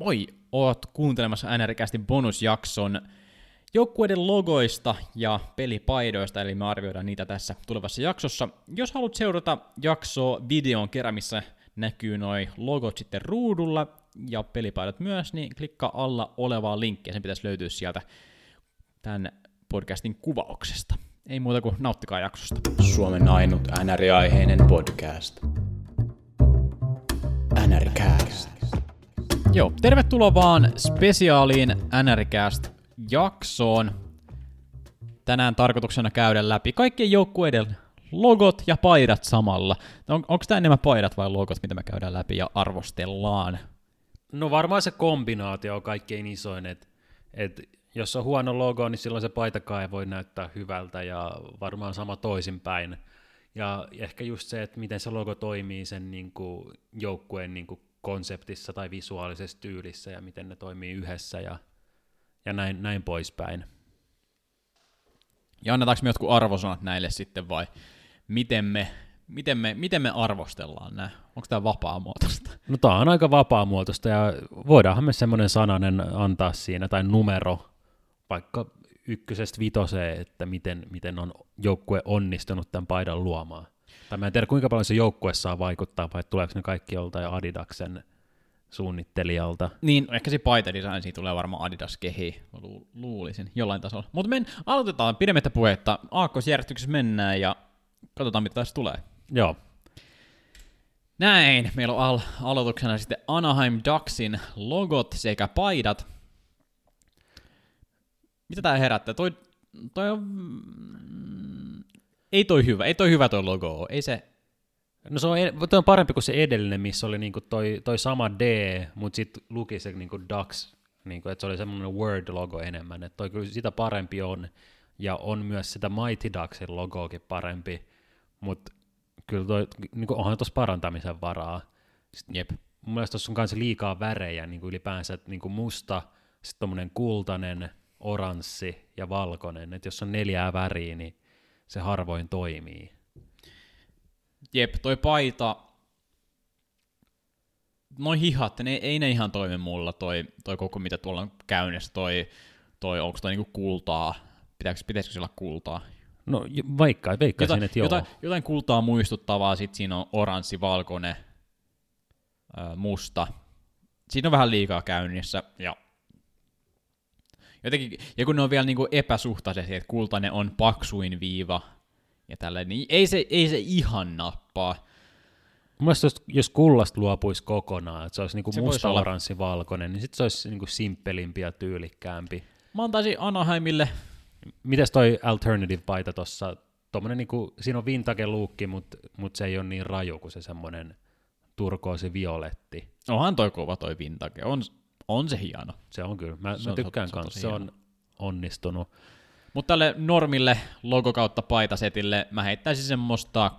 Moi, oot kuuntelemassa NRCastin bonusjakson joukkueiden logoista ja pelipaidoista, eli me arvioidaan niitä tässä tulevassa jaksossa. Jos haluat seurata jaksoa videon kerran, missä näkyy noin logot sitten ruudulla ja pelipaidat myös, niin klikkaa alla olevaa linkkiä, sen pitäisi löytyä sieltä tämän podcastin kuvauksesta. Ei muuta kuin nauttikaa jaksosta. Suomen ainut NR-aiheinen podcast. NRCast. Joo, tervetuloa vaan spesiaaliin NRCast jaksoon. Tänään tarkoituksena käydä läpi kaikkien joukkueiden logot ja paidat samalla. On, onko tämä enemmän paidat vai logot, mitä me käydään läpi ja arvostellaan? No varmaan se kombinaatio on kaikkein isoin, että et jos on huono logo, niin silloin se paitakaan ei voi näyttää hyvältä ja varmaan sama toisinpäin. Ja ehkä just se, että miten se logo toimii sen niin kuin, joukkueen niin kuin, konseptissa tai visuaalisessa tyylissä ja miten ne toimii yhdessä ja, ja näin, näin poispäin. Ja annetaanko me jotkut arvosanat näille sitten vai miten me, miten me, miten me arvostellaan nämä? Onko tämä vapaamuotoista? No tämä on aika vapaamuotoista ja voidaanhan me semmoinen sananen antaa siinä tai numero vaikka ykkösestä vitoseen, että miten, miten on joukkue onnistunut tämän paidan luomaan. Tai mä en tiedä, kuinka paljon se joukkue saa vaikuttaa, vai tuleeko ne kaikki joltain Adidaksen suunnittelijalta. Niin, ehkä se paitadesign siitä tulee varmaan Adidas kehi, lu- luulisin, jollain tasolla. Mutta men aloitetaan pidemmittä puhetta. Aakkosjärjestyksessä mennään ja katsotaan, mitä tässä tulee. Joo. Näin, meillä on al- aloituksena sitten Anaheim Ducksin logot sekä paidat. Mitä tää herättää? Toi, toi on... Ei toi hyvä, ei toi hyvä toi logo. Ei se... No se on, e- toi on parempi kuin se edellinen, missä oli niinku toi, toi sama D, mutta sitten luki se niinku Ducks, niinku, että se oli semmoinen Word-logo enemmän. Että toi kyllä sitä parempi on, ja on myös sitä Mighty Ducksin logoakin parempi, mutta kyllä toi, niinku, onhan tuossa parantamisen varaa. Jep. mun mielestä tuossa on myös liikaa värejä niin kuin ylipäänsä, että niin kuin musta, sitten tommonen kultainen, oranssi ja valkoinen, että jos on neljää väriä, niin se harvoin toimii. Jep, toi paita... Noi hihat, ne, ei ne ihan toimi mulla, toi, toi koko mitä tuolla on käynnissä, toi, toi onko toi niinku kultaa, Pitääkö, pitäisikö sillä kultaa? No j- vaikka, veikkaisin, Jotain, että joo. jotain, jotain kultaa muistuttavaa, sit siinä on oranssi, valkoinen, musta. Siinä on vähän liikaa käynnissä, ja jotenkin, ja kun ne on vielä niinku epäsuhtaisesti, että kultainen on paksuin viiva, ja tälleen, niin ei se, ei se ihan nappaa. Mun mielestä jos, jos kullasta luopuisi kokonaan, että se olisi niinku Se musta, olla. oranssi, valkoinen, niin sitten se olisi niinku simppelimpi ja tyylikkäämpi. Mä antaisin Anaheimille, Mites toi alternative-paita tossa, tommonen niinku, siinä on vintage luukki, mutta mut se ei ole niin raju kuin se semmonen turkoosi violetti. onhan toi kova toi vintage, on, on se hieno. Se on kyllä, mä, Se mä on tykkään se on kanssa, se on hieno. onnistunut. Mutta tälle normille logo kautta paitasetille mä heittäisin semmoista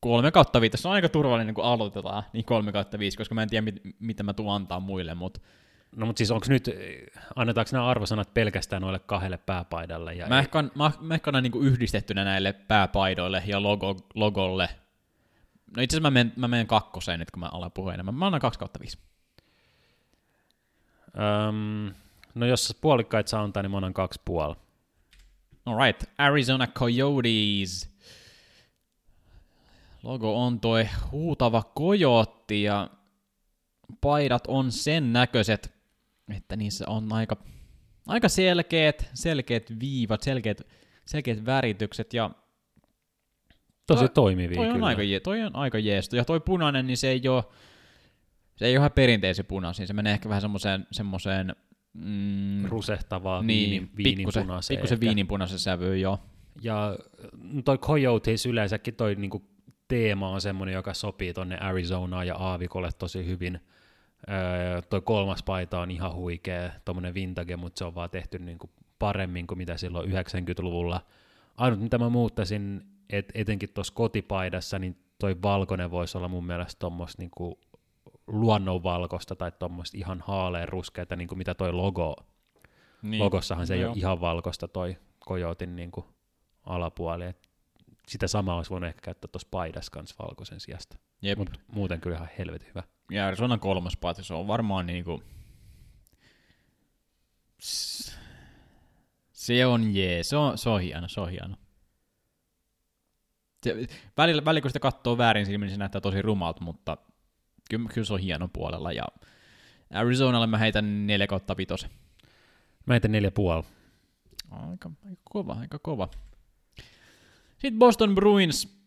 3 kautta 5. Se on aika turvallinen, kun aloitetaan, niin 3 kautta 5, koska mä en tiedä, mit, mitä mä tuun antaa muille, mutta No mutta siis onko nyt, annetaanko nämä arvosanat pelkästään noille kahdelle pääpaidalle? Ja mä ehkä, mä, mä ehkä annan niinku yhdistettynä näille pääpaidoille ja logo, logolle. No itse asiassa mä menen, mä menen kakkoseen nyt, kun mä alan puhua enemmän. Mä annan 2 kautta 5. Öm, no jos puolikkaita saa antaa, niin mä annan kaksi puoli. Alright, Arizona Coyotes. Logo on toi huutava kojotti ja paidat on sen näköiset, että niissä on aika, aika selkeät, selkeät viivat, selkeät, selkeät väritykset ja Tosi Toi- toimivia toi on, kyllä. aika, je- toi on aika jeesto. Ja toi punainen, niin se ei ole, se ei ole ihan perinteisen punaisiin, se menee ehkä vähän semmoiseen, semmoiseen mm, Rusehtavaa niin, viinin, viininpunaiseen. pikkusen viininpunaisen sävyyn, joo. Ja no toi Coyotes yleensäkin toi niinku teema on semmoinen, joka sopii tonne Arizonaan ja Aavikolle tosi hyvin. Öö, toi kolmas paita on ihan huikea, tommonen vintage, mutta se on vaan tehty niinku paremmin kuin mitä silloin 90-luvulla. Ainut mitä mä muuttaisin, että etenkin tuossa kotipaidassa, niin toi valkoinen voisi olla mun mielestä tuommoista niinku luonnonvalkoista tai tuommoista ihan haaleen ruskeita, niin kuin mitä toi logo Niin. Logossahan se No ei joo. ole ihan valkoista toi Kojotin niin kuin alapuoli. Et sitä samaa olisi voinut ehkä käyttää tuossa paidassa kanssa valkoisen sijasta. Jep. Mutta muuten kyllä ihan helvetin hyvä. ja Arizonan kolmas paita, se on varmaan niinku... S- Se on jee, se on, se on hieno, se on hieno. Se, välillä, välillä kun sitä katsoo väärin silmin, niin se näyttää tosi rumalta, mutta kyllä, kyllä se on hieno puolella. Ja Arizonalle mä heitän 4 kautta 5. Mä heitän neljä puoli. Aika, aika kova, aika kova. Sitten Boston Bruins.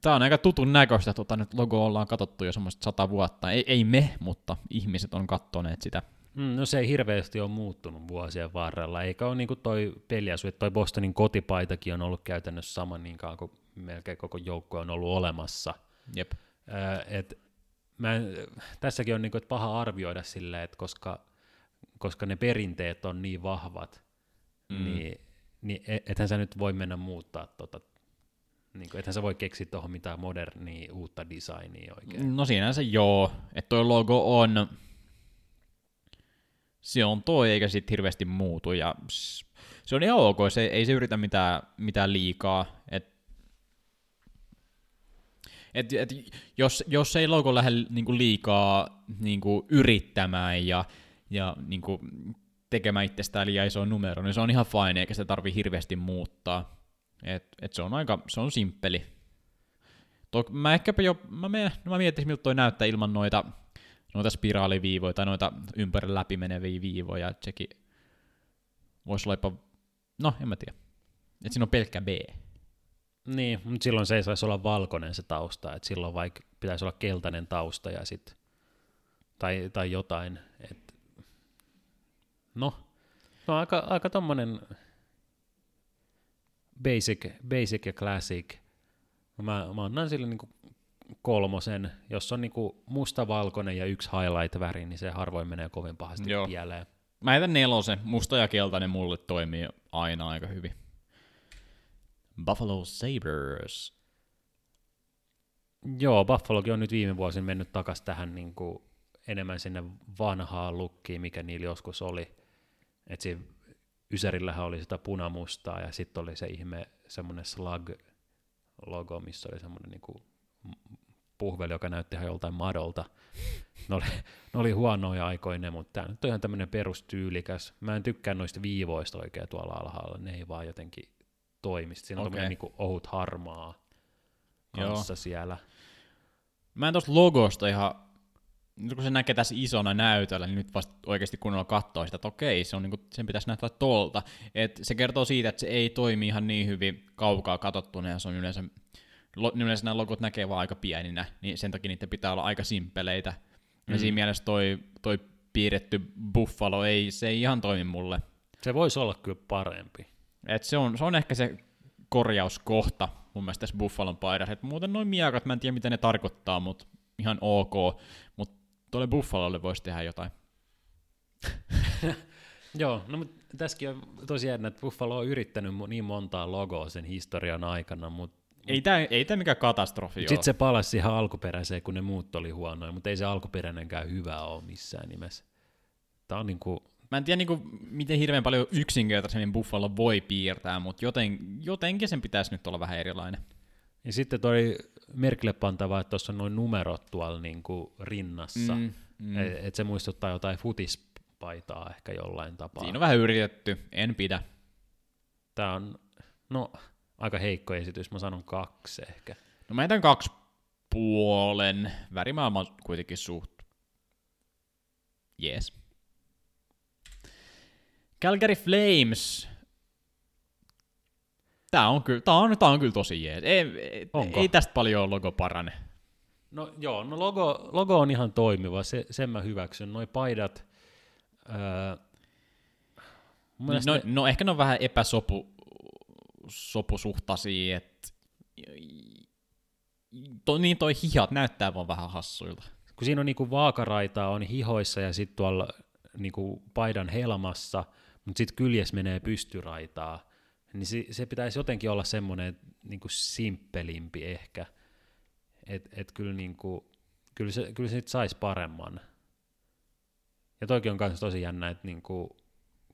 Tää on aika tutun näköistä, tota, nyt logo ollaan katsottu jo semmoista sata vuotta. Ei, ei me, mutta ihmiset on kattoneet sitä. Mm, no se ei hirveästi ole muuttunut vuosien varrella, eikä ole niinku toi peliasu, että toi Bostonin kotipaitakin on ollut käytännössä sama niin kauan kuin melkein koko joukko on ollut olemassa. Jep. Ää, et mä, en- tässäkin on niinku, et paha arvioida silleen, että koska, koska ne perinteet on niin vahvat, Mm. niin, niin e- ethän sä nyt voi mennä muuttaa tota, niin kuin, ethän sä voi keksiä tuohon mitään modernia uutta designia oikein. No siinähän se joo, että toi logo on, se on toi eikä sit hirveästi muutu ja se on ihan ok, se, ei se yritä mitään, mitään liikaa, et, et, et, jos, jos ei logo lähde niinku liikaa niinku yrittämään ja, ja niinku tekemään itsestään liian iso numero, niin se on ihan fine, eikä sitä tarvi hirveästi muuttaa. Et, et se on aika, se on simppeli. Tok, mä ehkäpä jo, mä, me, mä miettisin, miltä toi näyttää ilman noita, noita spiraaliviivoja tai noita ympäri läpi meneviä viivoja, että sekin voisi olla jopa, no en mä tiedä, että siinä on pelkkä B. Niin, mutta silloin se ei saisi olla valkoinen se tausta, että silloin vaikka pitäisi olla keltainen tausta ja sit, tai, tai jotain. Et, no, no aika, aika tommonen basic, basic ja classic. Mä, mä annan sille niinku kolmosen. Jos on niinku musta-valkoinen ja yksi highlight-väri, niin se harvoin menee kovin pahasti Joo. Pieleen. Mä heitän nelosen, musta ja keltainen mulle toimii aina aika hyvin. Buffalo Sabres. Joo, Buffalokin on nyt viime vuosina mennyt takaisin tähän niin kuin enemmän sinne vanhaan lukkiin, mikä niillä joskus oli. Et siinä Ysärillähän oli sitä punamustaa ja sitten oli se ihme semmoinen slug-logo, missä oli semmoinen niin kuin puhveli, joka näytti ihan joltain madolta. Ne oli, ne oli huonoja aikoina, mutta tämä nyt on ihan tämmöinen perustyylikäs. Mä en tykkää noista viivoista oikein tuolla alhaalla, ne ei vaan jotenkin toimi. Sitten Siinä on okay. niin ohut harmaa Joo. kanssa siellä. Mä en tosta logosta ihan, nyt kun se näkee tässä isona näytöllä, niin nyt vasta oikeasti kunnolla katsoo sitä, että okei, se on niinku, sen pitäisi näyttää tolta. Et se kertoo siitä, että se ei toimi ihan niin hyvin kaukaa katsottuna, ja se on yleensä, lo, yleensä nämä logot näkee vaan aika pieninä, niin sen takia niiden pitää olla aika simppeleitä. Ja Mm. siinä mielessä toi, toi piirretty buffalo, ei, se ei ihan toimi mulle. Se voisi olla kyllä parempi. Et se, on, se on ehkä se korjauskohta mun mielestä tässä Buffalon paidassa. Et muuten noin miakat, mä en tiedä mitä ne tarkoittaa, mutta ihan ok. Mutta tuolle Buffalolle voisi tehdä jotain. Joo, no mutta tässäkin on tosiaan, että Buffalo on yrittänyt niin montaa logoa sen historian aikana, mutta Ei tämä ei tää mikään katastrofi ole. sitten se palasi ihan alkuperäiseen, kun ne muut oli huonoja, mutta ei se alkuperäinenkään hyvä ole missään nimessä. Tämä on niinku, Mä en tiedä niinku, miten hirveän paljon yksinkertaisemmin Buffalo voi piirtää, mutta joten, jotenkin sen pitäisi nyt olla vähän erilainen. ja sitten toi merkille pantava, että tuossa on noin numerot tuolla niinku rinnassa, mm, mm. että et se muistuttaa jotain futispaitaa ehkä jollain tapaa. Siinä on vähän yritetty, en pidä. Tämä on, no, aika heikko esitys, mä sanon kaksi ehkä. No mä jätän kaksi puolen. Värimaailma on kuitenkin suht. Yes. Calgary Flames. Tää on kyllä, tää on, tää on kyllä tosi jees. Ei, ei, Onko? ei tästä paljon logo parane. No joo, no logo, logo on ihan toimiva, se, sen mä hyväksyn. Noi paidat, öö, mielestä No, no, ehkä ne on vähän epäsopu sopusuhtaisia, että to, niin toi hihat näyttää vaan vähän hassuilta. kun siinä on niinku vaakaraitaa on hihoissa ja sitten tuolla niinku paidan helmassa, mutta sitten kyljes menee pystyraitaa, niin se, se pitäisi jotenkin olla semmoinen niinku simppelimpi ehkä. Et, et kyllä, niinku, kyllä se, kyllä se saisi paremman. Ja toikin on myös tosi jännä, että niinku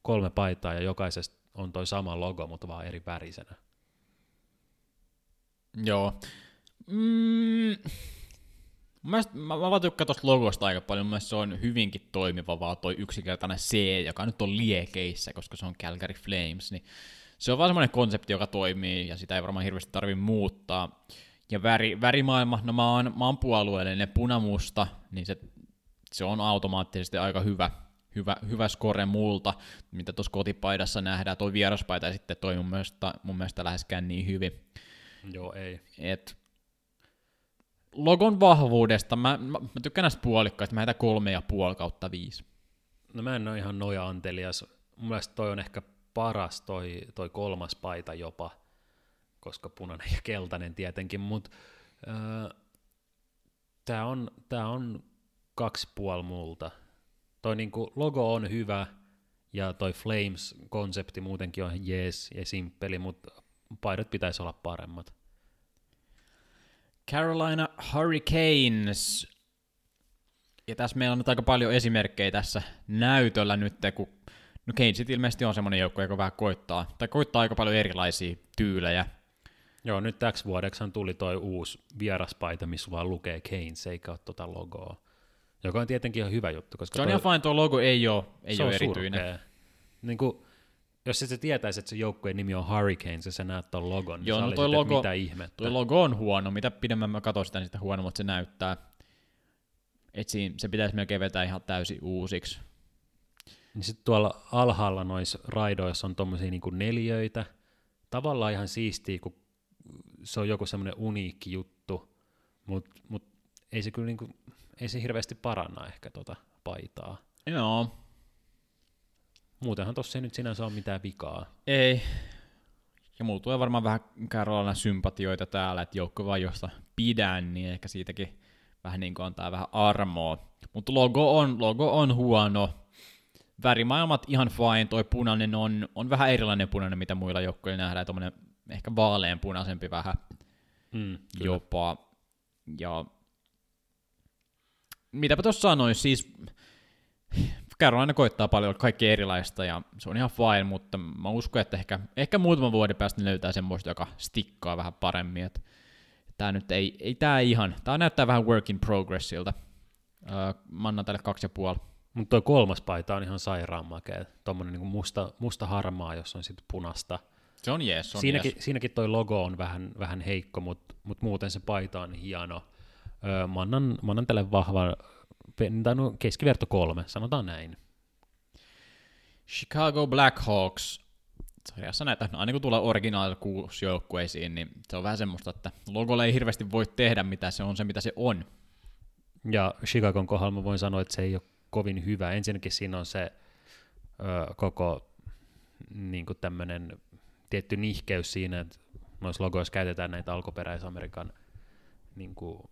kolme paitaa ja jokaisesta on toi sama logo, mutta vaan eri värisenä. Joo. Mm, Mielestä, mä, mä vaan tykkään tuosta logosta aika paljon. Mielestä se on hyvinkin toimiva vaan toi yksinkertainen C, joka nyt on liekeissä, koska se on Calgary Flames. Niin se on vaan semmoinen konsepti, joka toimii, ja sitä ei varmaan hirveästi tarvi muuttaa. Ja väri, värimaailma, no mä oon, mä oon puolueellinen punamusta, niin se, se on automaattisesti aika hyvä, hyvä, hyvä score multa, mitä tuossa kotipaidassa nähdään. Toi vieraspaita ei sitten toi mun mielestä, mun mielestä läheskään niin hyvin. Joo, ei. Et logon vahvuudesta, mä, mä, mä tykkään näistä puolikkaista, mä heitän kolme ja puoli kautta viisi. No mä en ole ihan noja antelias. Mun mielestä toi on ehkä paras toi, toi kolmas paita jopa, koska punainen ja keltainen tietenkin, mutta äh, tää on, tää on kaksi puoli multa. Toi niinku logo on hyvä, ja toi Flames-konsepti muutenkin on jees ja simppeli, mutta paidat pitäisi olla paremmat. Carolina Hurricanes. Ja tässä meillä on nyt aika paljon esimerkkejä tässä näytöllä nyt, kun no Canesit ilmeisesti on semmoinen joukko, joka vähän koittaa, tai koittaa aika paljon erilaisia tyylejä. Joo, nyt täksi vuodeksi tuli toi uusi vieraspaita, missä vaan lukee Keynes, eikä ole tota logoa. Joka on tietenkin ihan hyvä juttu, koska Se on toi, ihan fine, tuo logo ei ole, ei se ole on erityinen. surkea. Niin kuin, jos et sä tietäisi, että se joukkueen nimi on Hurricanes ja sä näet ton logon, niin Joo, sä no olisit, toi logo- mitä ihmettä. Tuo logo on huono, mitä pidemmän mä katson sitä, niin sitä huonommalta se näyttää. Et siinä, se pitäisi melkein vetää ihan täysin uusiksi. Niin sitten tuolla alhaalla noissa raidoissa on tommosia niinku neljöitä. Tavallaan ihan siistiä, kun se on joku semmoinen uniikki juttu, mutta mut ei se kyllä niinku, ei se hirveästi paranna ehkä tota paitaa. Joo, Muutenhan tossa ei nyt sinänsä ole mitään vikaa. ei. Ja mulla tulee varmaan vähän Carolina sympatioita täällä, että joukko vaan josta pidän, niin ehkä siitäkin vähän niin kuin antaa vähän armoa. Mutta logo on, logo on huono. Värimaailmat ihan fine, toi punainen on, on vähän erilainen punainen, mitä muilla joukkoilla nähdään, tommonen ehkä vaaleanpunaisempi vähän Mm, jopa. Ja mitäpä tuossa sanois, siis Carolina koittaa paljon kaikki erilaista ja se on ihan fine, mutta mä uskon, että ehkä, ehkä muutaman vuoden päästä ne löytää semmoista, joka stikkaa vähän paremmin. Et tää nyt ei, ei tää ihan, tää näyttää vähän work in progressilta. Öö, mä annan tälle kaksi ja puoli. Mutta toi kolmas paita on ihan sairaan makea. Tuommoinen niinku musta, musta harmaa, jossa on sitten punasta. Se on jees, se on siinäkin, jees. siinäkin toi logo on vähän, vähän heikko, mutta mut muuten se paita on hieno. Öö, mä, annan, mä annan tälle vahva, tai no, keskiverto kolme, sanotaan näin. Chicago Blackhawks. Sarjassa näitä, no aina kun tulee originaal niin se on vähän semmoista, että logolle ei hirveästi voi tehdä, mitä se on se, mitä se on. Ja Chicagon kohdalla mä voin sanoa, että se ei ole kovin hyvä. Ensinnäkin siinä on se ö, koko niin tämmöinen tietty nihkeys siinä, että noissa logoissa käytetään näitä alkuperäis-Amerikan niin kuin,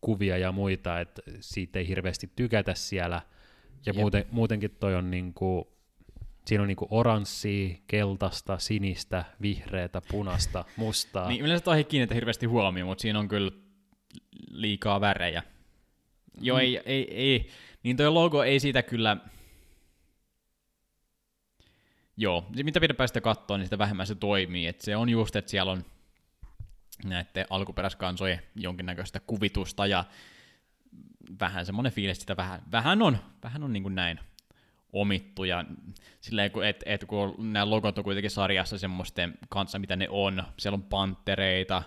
kuvia ja muita, että siitä ei hirveästi tykätä siellä. Ja Jep. muuten, muutenkin toi on niin kuin, siinä on niin oranssia, keltaista, sinistä, vihreätä, punasta, mustaa. Niin yleensä toi ei kiinnitä hirveästi huomioon, mutta siinä on kyllä liikaa värejä. Joo, Mm. ei, ei, ei, niin toi logo ei siitä kyllä... Joo, mitä pidempään sitä katsoo, niin sitä vähemmän se toimii. Et se on just, että siellä on näiden alkuperäiskansojen jonkinnäköistä kuvitusta ja vähän semmoinen fiilis, että sitä vähän, vähän on, vähän on niin kuin näin omittu ja silleen, kun, et, et, kun nämä logot on kuitenkin sarjassa semmoisten kanssa, mitä ne on. Siellä on pantereita,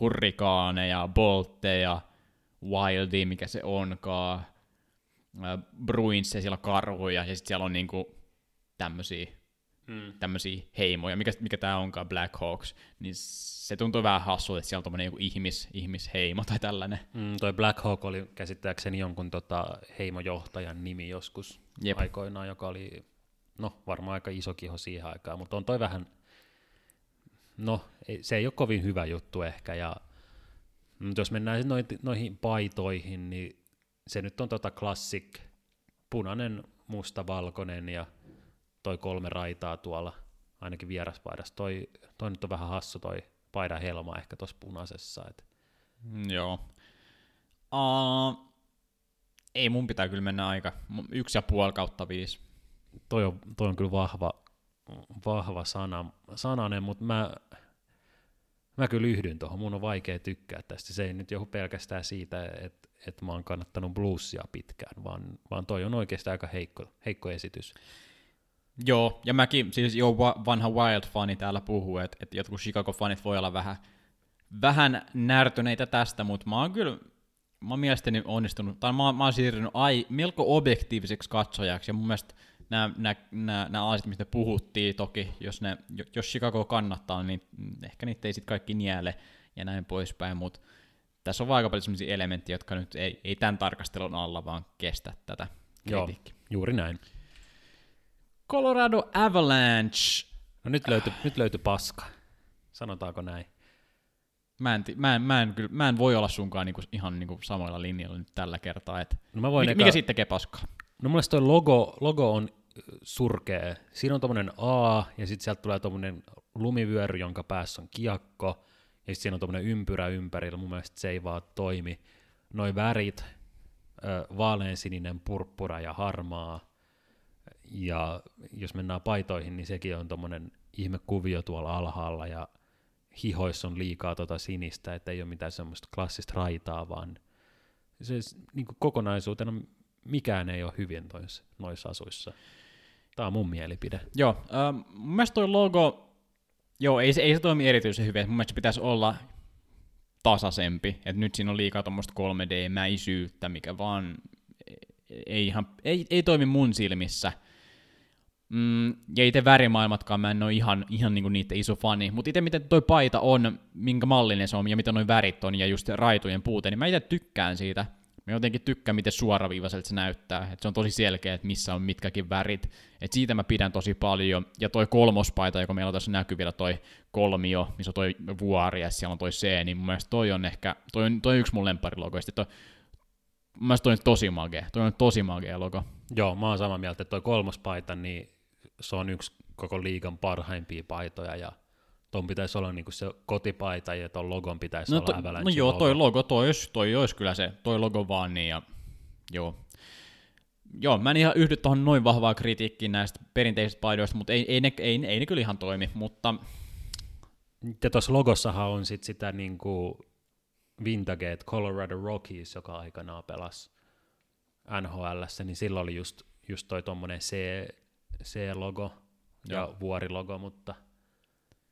hurrikaaneja, boltteja, wildia, mikä se onkaan, ää, bruinsia, siellä on karhuja ja sitten siellä on niinku tämmöisiä Hmm. tämmöisiä heimoja, mikä, mikä tämä onkaan, Black Hawks, niin se tuntuu vähän hassulta, että siellä on tommonen joku ihmis, ihmisheimo tai tällainen. Mm, toi Black Hawk oli käsittääkseni jonkun tota, heimojohtajan nimi joskus Jep. aikoinaan, joka oli no varmaan aika iso kiho siihen aikaan, mutta on toi vähän, no ei, se ei ole kovin hyvä juttu ehkä, ja mutta jos mennään noit, noihin paitoihin, niin se nyt on tota classic, punainen, musta, valkoinen ja toi kolme raitaa tuolla, ainakin vieraspaidassa. Toi, toi nyt on vähän hassu toi paidan helma ehkä tuossa punaisessa, et Joo. Uh, ei mun pitää kyllä mennä aika. Yksi ja puoli kautta viisi. toi on, toi on kyllä vahva, vahva sana, sananen, mutta mä, mä kyllä yhdyn tuohon. Mun on vaikea tykkää tästä. Se ei nyt johdu pelkästään siitä, että että mä oon kannattanut bluesia pitkään, vaan, vaan toi on oikeastaan aika heikko, heikko esitys. Joo, ja mäkin, siis jo va- vanha Wild-fani täällä puhuu, että, että jotkut Chicago-fanit voi olla vähän, vähän närtyneitä tästä, mutta mä oon kyllä, mä oon mielestäni onnistunut, tai mä, mä oon siirtynyt ai, melko objektiiviseksi katsojaksi, ja mun mielestä nämä, nämä, nämä, nämä asiat, mistä puhuttiin, toki, jos, ne, jos Chicago kannattaa, niin ehkä niitä ei sitten kaikki niele, ja näin poispäin, mutta tässä on aika paljon sellaisia elementtejä, jotka nyt ei, ei tämän tarkastelun alla vaan kestä tätä Joo, kritiikkiä. juuri näin. Colorado Avalanche. No nyt löytyi, nyt löytyi paska, sanotaanko näin. Mä en, mä en, mä en, kyllä, mä en voi olla sunkaan niinku, ihan niinku samoilla linjoilla nyt tällä kertaa. Et No mä voin mikä, eka, mikä siitä tekee paskaa? No mun toi logo, logo on surkea. Siinä on tommonen A, ja sitten sieltä tulee tommonen lumivyöry, jonka päässä on kiekko, ja sitten siinä on tommonen ympyrä ympärillä. Mun mielestä se ei vaan toimi. Noi värit, vaaleansininen, purppura ja harmaa, ja jos mennään paitoihin, niin sekin on tommonen ihme kuvio tuolla alhaalla, ja hihoissa on liikaa tota sinistä, että ei ole mitään semmoista klassista raitaa, vaan se niin kokonaisuutena mikään ei ole hyvin tois, noissa asuissa. Tämä on mun mielipide. Joo, ähm, mun mielestä toi logo, joo, ei ei se toimi erityisen hyvin. Mun mielestä se pitäisi olla tasaisempi. Et nyt siinä on liikaa tuommoista 3D-mäisyyttä, mikä vaan ei, ihan, ei, ei toimi mun silmissä. Mm, ja itse värimaailmatkaan mä en ole ihan, ihan niinku niitä iso fani, mutta itse miten toi paita on, minkä mallinen se on ja mitä noin värit on ja just se raitujen puute, niin mä itse tykkään siitä. Mä jotenkin tykkään, miten suoraviivaiselta se näyttää. että se on tosi selkeä, että missä on mitkäkin värit. Et siitä mä pidän tosi paljon. Ja toi kolmospaita, joka meillä on tässä näkyvillä, toi kolmio, missä on toi vuori ja siellä on toi C, niin mun mielestä toi on ehkä, toi on, toi on yksi mun lempparilogoista. Toi, mun mielestä toi on tosi magea. Toi on tosi magea logo. Joo, mä oon samaa mieltä, että toi kolmas paita, niin se on yksi koko liigan parhaimpia paitoja, ja ton pitäisi olla niinku se kotipaita, ja ton logon pitäisi No, olla to, Avalanche no joo, logo. toi logo, toi olisi, toi olisi kyllä se, toi logo vaan niin, ja joo. Joo, mä en ihan yhdy tuohon noin vahvaa kritiikkiin näistä perinteisistä paidoista, mutta ei, ei, ne, ei, ei ne kyllä ihan toimi, mutta Ja tuossa logossahan on sit sitä niinku Vintage Colorado Rockies, joka aikanaan pelasi NHL, niin silloin oli just, just toi tommonen C, C-logo ja Joo. vuorilogo, mutta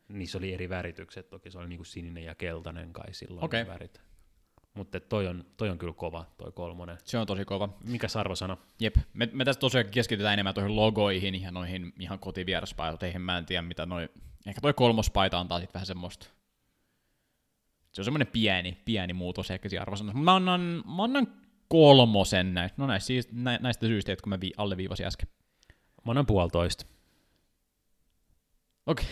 niissä oli eri väritykset, toki se oli niinku sininen ja keltainen kai silloin ne värit. Mutta toi on, toi on kyllä kova, toi kolmonen. se on tosi kova. Mikä arvosana? Jep, me, me tässä tosiaan keskitytään enemmän tuohon logoihin ja noihin ihan kotivieraspaitoteihin. Mä en tiedä, mitä noi, ehkä toi kolmospaita antaa sitten vähän semmoista. Se on semmoinen pieni, pieni muutos ehkä siinä arvosanassa. Mä annan, mä annan kolmosen näistä, no näistä, siis, nä, näistä syistä, jotka mä vi, alleviivasin äsken. Mä annan puolitoista. Okei.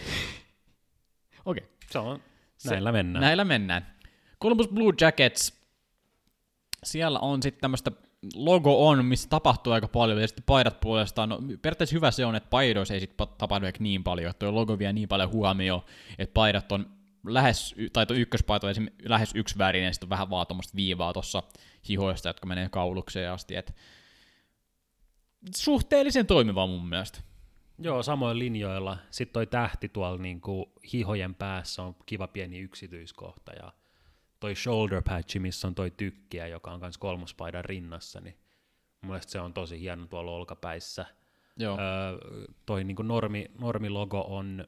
Okei. Se on, Se- näillä mennään. Näillä mennään. Columbus Blue Jackets. Siellä on sitten tämmöistä logo on, missä tapahtuu aika paljon, ja sitten paidat puolestaan, no periaatteessa hyvä se on, että paidoissa ei sitten tapahdu ehkä niin paljon, että tuo logo vie niin paljon huomioon, että paidat on lähes, tai tuo ykköspaita on lähes yksi värinen, sitten on vähän vaan viivaa tuossa hihoista, jotka menee kaulukseen asti, että suhteellisen toimiva mun mielestä. Joo, samoin linjoilla. Sitten toi tähti tuolla niinku hihojen päässä on kiva pieni yksityiskohta ja toi shoulder patch, missä on toi tykkiä, joka on myös kolmospaidan rinnassa, niin mun mielestä se on tosi hieno tuolla olkapäissä. Joo. Öö, toi niinku normi, normilogo on,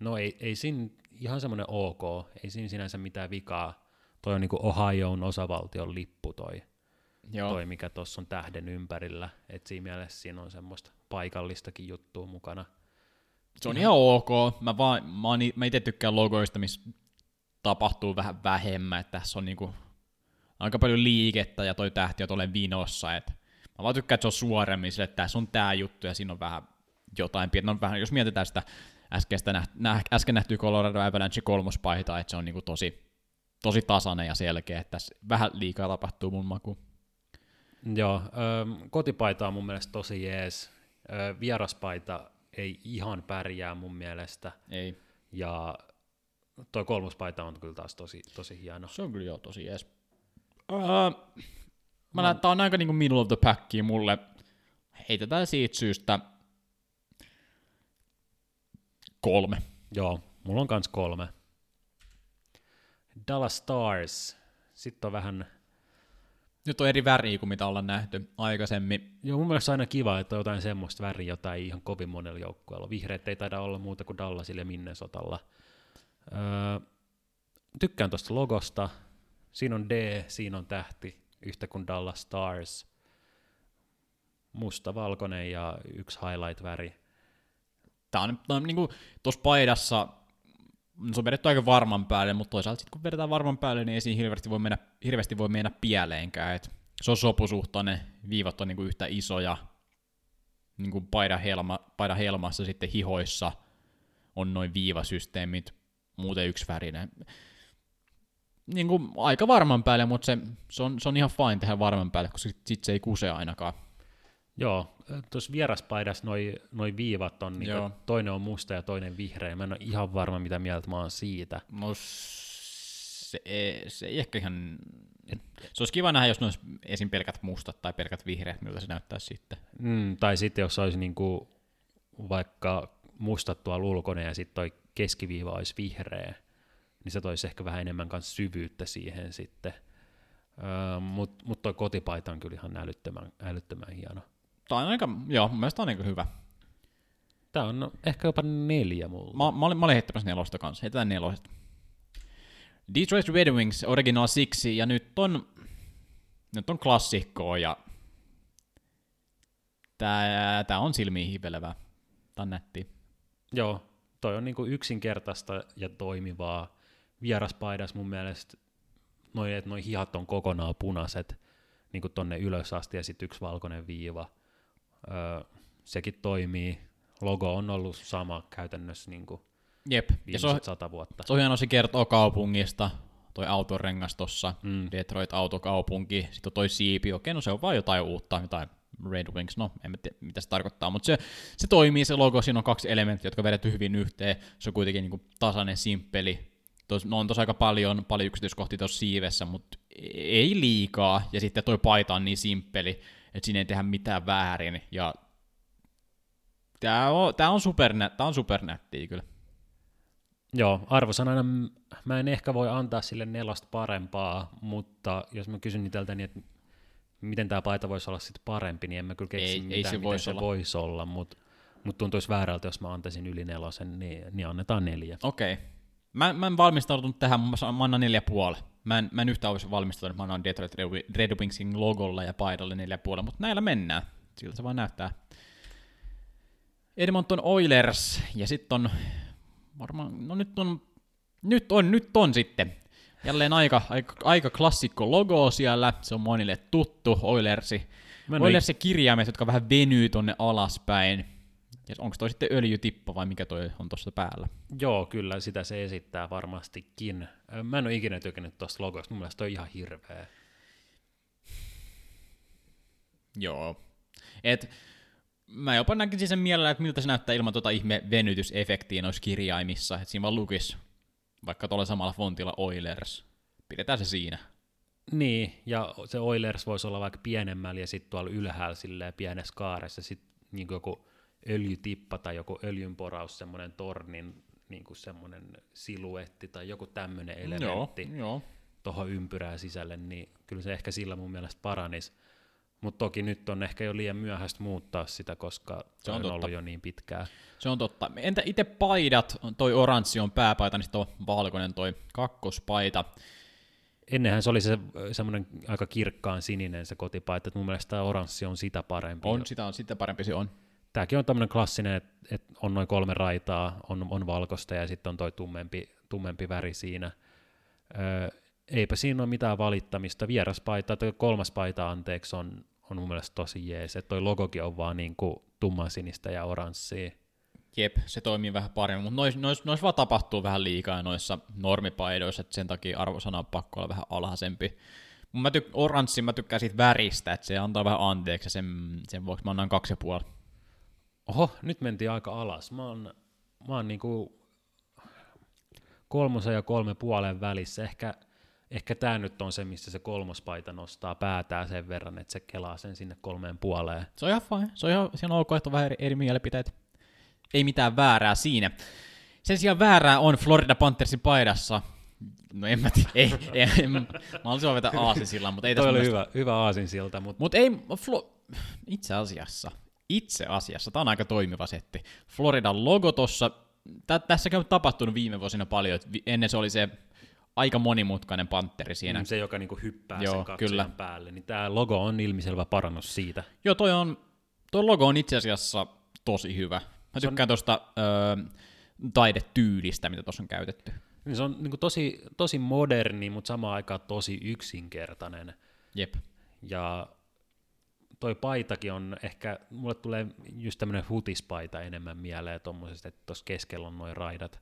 no ei, ei siinä ihan semmoinen ok, ei siinä sinänsä mitään vikaa. Toi on niinku Ohioon osavaltion lippu toi, Joo. toi mikä tuossa on tähden ympärillä. Et siinä mielessä siinä on semmoista paikallistakin juttua mukana. Se on ihan ok. Mä, vaan, mä, oon mä itse tykkään logoista, missä tapahtuu vähän vähemmän, että tässä on niinku aika paljon liikettä ja toi tähti on tuolle vinossa, et mä vaan tykkään, että se on suoremmin sille, että tässä on tää juttu ja siinä on vähän jotain pientä. No, vähän, jos mietitään sitä äskeistä näht, nä, äsken nähtyä Colorado Avalanche kolmospaitaa, että se on niinku tosi, tosi tasainen ja selkeä, että tässä vähän liikaa tapahtuu mun makuun. Joo, ö, kotipaita on mun mielestä tosi jees. Ö, vieraspaita ei ihan pärjää mun mielestä. Ei. Ja toi kolmospaita on kyllä taas tosi, tosi hieno. Se on kyllä joo tosi jees. Uh, mä näen, tää on aika niinku middle of the packia mulle. Heitetään siitä syystä kolme. Joo, mulla on kans kolme. Dallas Stars. Sitten on vähän, Nyt on eri väriä kuin mitä ollaan nähty aikaisemmin. Joo, mun mielestä aina kiva, että on jotain semmoista väriä, jota ei ihan kovin monella joukkueella. Vihreät ei taida olla muuta kuin Dallasilla ja Minnesotalla. Öö, tykkään tuosta logosta. Siinä on D, siinä on tähti, yhtä kuin Dallas Stars. Musta, valkoinen ja yksi highlight-väri. Tää on, tää on niinku, tuossa paidassa, se on vedetty aika varman päälle, mutta toisaalta sit kun vedetään varman päälle, niin ei siinä hirveästi voi mennä, hirveästi voi mennä pieleenkään. Et se on sopusuhtainen, viivat on niinku yhtä isoja, niinku paidan, helma, paidan helmassa sitten hihoissa on noin viivasysteemit, muuten yksi värinen. Niinku aika varman päälle, mutta se, se, on, se on ihan fine tehdä varman päälle, koska sit, sit se ei kuse ainakaan. Joo, tuossa vieraspaidassa noi, noi viivat on, niin toinen on musta ja toinen vihreä. Mä en ole ihan varma, mitä mieltä mä oon siitä. No se, ei- se ei ehkä ihan... Se olisi kiva nähdä, jos ne olisi esim. pelkät mustat tai pelkät vihreät, miltä se näyttää sitten. Mm, tai sitten jos olisi niinku vaikka mustat tuolla ulkona ja sitten toi keskiviiva olisi vihreä, niin se toisi ehkä vähän enemmän kans syvyyttä siihen sitten. Öö, Mutta mut toi kotipaita on kyllä ihan älyttömän, älyttömän hieno. Tämä on aika, joo, mun mielestä on aika hyvä. Tää on no, ehkä jopa neljä mulla. Mä, mä, olin, mä olin heittämässä nelosta kanssa, heitetään neloset. Detroit Red Wings Original Six, ja nyt on, nyt on klassikkoa, ja tää, tää on silmiin hivelevää. Tää on nätti. Joo, toi on niinku yksinkertaista ja toimivaa. Vieraspaidas mun mielestä, noi, että noi hihat on kokonaan punaiset, niinku tonne ylös asti ja sitten yksi valkoinen viiva. Öö, sekin toimii. Logo on ollut sama käytännössä niinku Jep, ja se on, viimeiset sata vuotta. se on hieno, se kertoo kaupungista, toi autorengas tossa, Mm. Detroit autokaupunki, sitten toi siipi, okei, no se on vaan jotain uutta, jotain Red Wings, no en tiedä, mitä se tarkoittaa, mutta se, se toimii, se logo, siinä on kaksi elementtiä, jotka vedetty hyvin yhteen, se on kuitenkin niin tasainen, simppeli, Tos, no on tossa aika paljon, paljon yksityiskohtia tuossa siivessä, mutta ei liikaa, ja sitten toi paita on niin simppeli, että siinä ei tehdä mitään väärin, ja tää on, tää on, supernä, tää on supernättiä kyllä. Joo, arvosanana mä en ehkä voi antaa sille nelosta parempaa, mutta jos mä kysyn itseltäni, niin että miten tämä paita voisi olla sitten parempi, niin en mä kyllä keksi Ei- ei mitään, se miten se olla. voisi olla, mutta mut tuntuisi väärältä, jos mä antaisin yli nelosen, niin, niin annetaan neljä. Okei. Mä, mä en valmistautunut tähän, mä annan neljä puoli. Mä en, mä en yhtään olisi valmistautunut, mä annan Detroit Red Wi- Red Wingsin logolla ja paidalle neljä puoli, mutta näillä mennään. Siltä se vaan näyttää. Edmonton Oilers, ja sitten on varmaan, no nyt on, nyt on, nyt on sitten. Jälleen aika, aika, aika klassikko logo siellä, se on monille tuttu, Oilersi. Oilersi kirjaimet, jotka vähän venyy tonne alaspäin. Ja onko toi sitten öljytippa vai mikä toi on tuossa päällä? Joo, kyllä sitä se esittää varmastikin. Mä en ole ikinä tykännyt tuosta logosta, mun mielestä toi on ihan hirveä. Joo. Et mä jopa näkisin sen mielellä, että miltä se näyttää ilman tota ihme venytysefektiä noissa kirjaimissa. Että siinä vaan lukis vaikka tuolla samalla fontilla Oilers. Pidetään se siinä. Niin, ja se Oilers voisi olla vaikka pienemmällä ja sitten tuolla ylhäällä silleen pienessä kaaressa sitten niin joku öljytippa tai joku öljynporaus, semmoinen tornin niin kuin semmoinen siluetti tai joku tämmöinen elementti tuohon ympyrää sisälle, niin kyllä se ehkä sillä mun mielestä paranisi. Mutta toki nyt on ehkä jo liian myöhäistä muuttaa sitä, koska se on on, totta. ollut jo niin pitkään. Se on totta. Entä itse paidat? Toi oranssi on pääpaita, niin sitten on valkoinen toi kakkospaita. Ennenhän se oli se semmoinen aika kirkkaan sininen se kotipaita, että mun mielestä tämä oranssi on sitä parempi. On, sitä on sitten parempi se on. Tämäkin on tämmöinen klassinen, että et on noin kolme raitaa, on, on valkoista ja sitten on toi tummempi, tummempi väri siinä. Öö, eipä siinä ole mitään valittamista. Vieraspaita, tai kolmas paita anteeksi, on, on mun mielestä tosi jees. Että toi logokin on vaan niin kuin tummansinistä ja oranssia. Jep, se toimii vähän paremmin, mutta noissa nois, nois vaan tapahtuu vähän liikaa noissa normipaidoissa, että sen takia arvosana on pakko olla vähän alhaisempi. Mä oranssi, mä tykkään siitä väristä, että se antaa vähän anteeksi, sen, sen vuoksi mä annan kaksi ja puoli. Oho, nyt mentiin aika alas. Mä oon, mä oon niinku kolmosen ja kolme puolen välissä. Ehkä, ehkä tämä nyt on se, missä se kolmospaita nostaa päätään sen verran, että se kelaa sen sinne kolmeen puoleen. Se on ihan fine, se on ihan, se on ok, että on vähän eri, eri mielipiteet. Ei mitään väärää siinä. Sen sijaan väärää on Florida Panthersin paidassa, No en mä tiedä, ei, ei, ei mä olisin vaan vetää aasinsillan, mutta ei Toi tässä oli mun hyvä, hyvä aasinsilta, mutta Mutta ei, Flo, itse asiassa, itse asiassa, tämä on aika toimiva setti. Floridan logo tossa, tä, tässä on tapahtunut viime vuosina paljon, että ennen se oli se aika monimutkainen pantteri siinä. se, joka niinku hyppää Joo, sen kyllä. päälle, niin tämä logo on ilmiselvä parannus siitä. Joo, toi, on, toi logo on itse asiassa tosi hyvä. Mä tykkään tuosta öö, taidetyylistä, mitä tuossa on käytetty. Niin se on niinku tosi, tosi moderni, mutta samaan aikaan tosi yksinkertainen. Jep. Ja toi paitakin on ehkä, mulle tulee just tämmönen hutispaita enemmän mieleen tommosesta, että tuossa keskellä on noin raidat.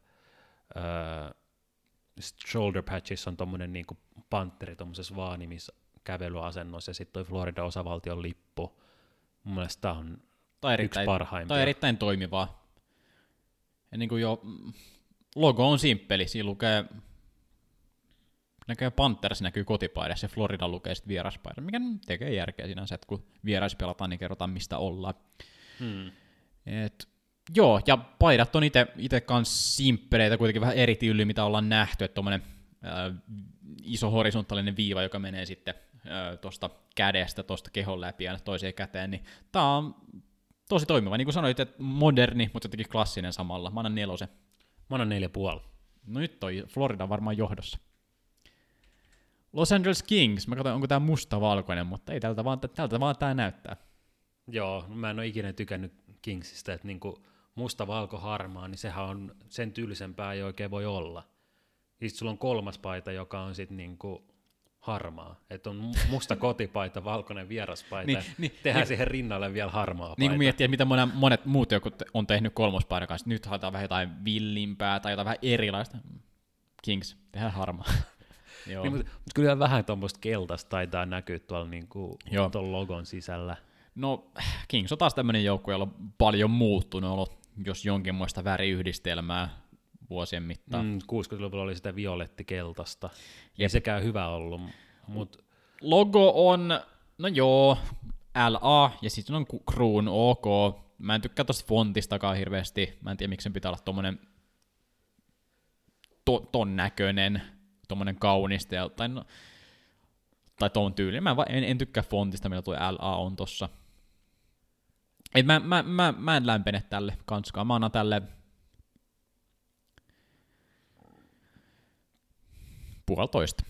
Öö, shoulder patches on tommonen niinku pantteri tommosessa vaanimis kävelyasennossa ja sitten toi Florida osavaltion lippu. Mun mielestä tää on Tai yksi erittäin, parhaimpia. tai erittäin toimivaa. Ja niin kuin jo, logo on simppeli, siinä lukee, näkee Panthers näkyy kotipaidassa ja Florida lukee sitten vieraspaidassa, mikä tekee järkeä sinänsä, että kun vierais pelataan, niin kerrotaan mistä ollaan. Hmm. Et, joo, ja paidat on itse kans simppeleitä, kuitenkin vähän eri tyyli, mitä ollaan nähty, että tommonen ää, iso horisontaalinen viiva, joka menee sitten tuosta kädestä, tuosta kehon läpi ja toiseen käteen, niin tää on tosi toimiva. Niin kuin sanoit, että moderni, mutta jotenkin klassinen samalla. Mä annan nelosen. Mä annan neljä puoli. No nyt toi Florida varmaan johdossa. Los Angeles Kings, mä katsoin, onko tää musta-valkoinen, mutta ei tältä vaan, tältä vaan tää näyttää. Joo, mä en ole ikinä tykännyt Kingsistä, että niinku musta, valko, harmaa, niin sehän on sen tyylisempää ei oikein voi olla. Ja sit sulla on kolmas paita, joka on sitten niinku harmaa. Että on mu- musta kotipaita, valkoinen vieraspaita, Niin, niin, niin, niin, tehdään siihen rinnalle vielä harmaa paita. Niin kuin miettii, että mitä monet, monet muut joku on tehnyt kolmospaidan kanssa, nyt haetaan vähän jotain villimpää tai jotain vähän erilaista. Kings, tehdään harmaa. Niin, mutta, mutta kyllä vähän tuommoista keltaista taitaa näkyä tuolla niinku, Joo. tuon logon sisällä. No, Kings on taas tämmöinen joukkue, jolla on paljon muuttunut, ollut jos jonkinmoista väriyhdistelmää vuosien mittaan. Mm. Mm, 60-luvulla oli sitä violettikeltaista. Ei sekään hyvä ollut, mutta Logo on, no joo, LA, ja sitten on Kruun OK. Mä en tykkää tosta fontistakaan hirveästi. Mä en tiedä, miksi sen pitää olla tommonen to, ton näköinen, tommonen kaunista, ja, tai, no, tai ton tyyli. Mä en, en, tykkää fontista, millä tuo LA on tossa. Et mä, mä, mä, mä en lämpene tälle kanskaan. Mä annan tälle puolitoista.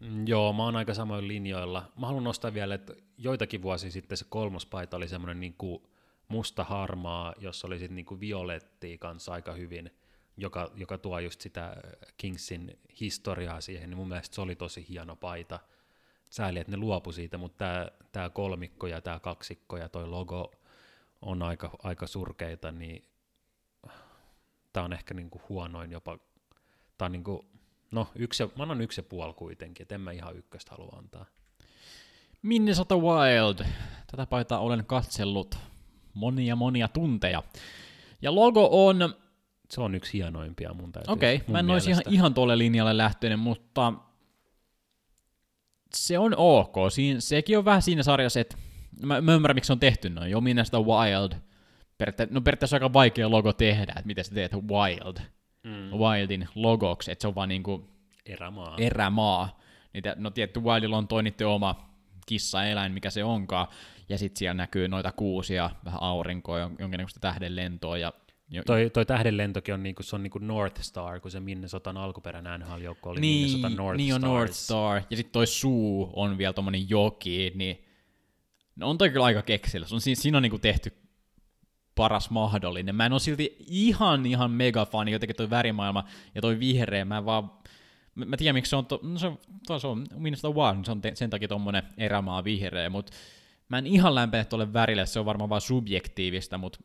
Mm, Joo, mä oon aika samoin linjoilla. Mä haluan nostaa vielä, että joitakin vuosia sitten se kolmospaita oli semmoinen niinku musta harmaa, jossa oli sitten niinku violettia kanssa aika hyvin, joka, joka tuo just sitä Kingsin historiaa siihen, niin mun mielestä se oli tosi hieno paita. Sääli, että ne luopu siitä, mutta tämä kolmikko ja tämä kaksikko ja toi logo on aika, aika surkeita, niin tämä on ehkä niinku huonoin jopa, on niinku, no yksi, mä annan yksi ja puoli kuitenkin, että en mä ihan ykköstä halua antaa. Minnesota Wild. Tätä paitaa olen katsellut monia monia tunteja. Ja logo on, Se on yksi hienoimpia mun täytyy. okei, okay, mä en olisi ihan, ihan tuolle linjalle lähtenyt, mutta se on ok. Siin, sekin on vähän siinä sarjassa, että mä, mä ymmärrän, miksi se on tehty noin. Jo Minnesota Wild. Periaatteessa, no periaatteessa aika vaikea logo tehdä, että miten sä teet Wild. Mm, Wildin logoksi, että se on vaan niinku erämaa. erämaa. Niitä, no tietty Wildilla on toi niiden oma kissaeläin, mikä se onkaan, ja sitten siellä näkyy noita kuusia, vähän aurinkoa, jon- jonkinnäköistä tähden lentoa, ja jo, Toi, toi tähdenlentokin on, niinku, se on niinku North Star, kun se Minnesotan alkuperäinen NHL-joukko oli niin, Minnesota North niin on Stars. North Star, ja sitten toi suu on vielä tommonen joki, niin no on toi kyllä aika keksillä. Se on, siinä, siinä on niinku tehty paras mahdollinen. Mä en ole silti ihan ihan mega fani, jotenkin toi värimaailma ja toi vihreä, mä vaan mä, mä tiedän miksi se on, to, no se, on, to, se on minusta Wild, se on te, sen takia tommonen erämaa vihreä, mutta mä en ihan lämpene tuolle värille, se on varmaan vaan subjektiivista, mutta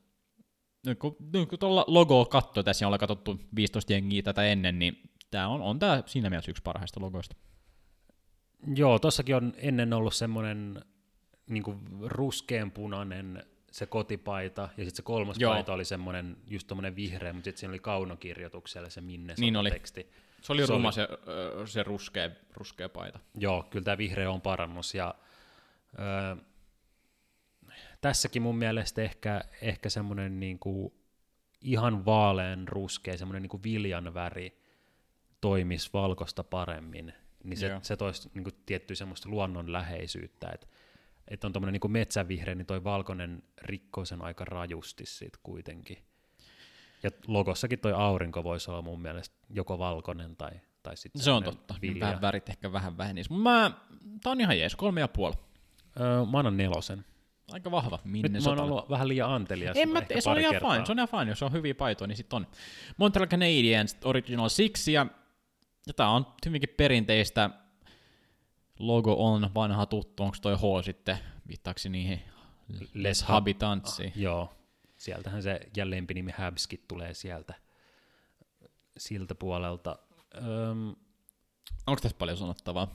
kun, nyt kun tuolla logoa katsoo, tässä ollaan katsottu 15 jengiä tätä ennen, niin tää on, on tää siinä mielessä yksi parhaista logoista. Joo, tossakin on ennen ollut semmoinen niinku ruskeanpunainen se kotipaita, ja sitten se kolmas Joo. paita oli semmoinen just tommonen vihreä, mutta sitten siinä oli kaunokirjoituksella se Minnesota Niin oli. teksti. Se oli Se ruma oli- se, se ruskea, ruskea paita. Joo, kyllä tämä vihreä on parannus. Ja, öö, tässäkin mun mielestä ehkä, ehkä semmoinen niinku ihan vaalean ruskea, semmoinen niinku viljan väri, toimisi valkosta paremmin, niin se, Joo. se toisi niin kuin, tiettyä semmoista luonnonläheisyyttä, että että on tuommoinen niin metsävihreä, niin toi valkoinen rikkoo sen aika rajusti siitä kuitenkin. Ja logossakin toi aurinko voisi olla mun mielestä joko valkoinen tai, tai sitten Se on totta. Niin vähän värit ehkä vähän vähenis. Mutta mä, tää on ihan jees, kolme ja puoli. Öö, mä annan nelosen. Aika vahva. Nyt Minne mä oon ollut vähän liian antelias. En mä, se on ihan kertaa. fine, se on ihan fine, jos on hyviä paitoja, niin sit on. Montreal Canadiens Original Six, ja, ja tää on hyvinkin perinteistä. Logo on vanha tuttu, onko toi H sitten, viittaako niihin Les Habitantsiin? Joo, sieltähän se ja lempinimi Habskit tulee sieltä siltä puolelta. Öm, Onko tässä paljon sanottavaa?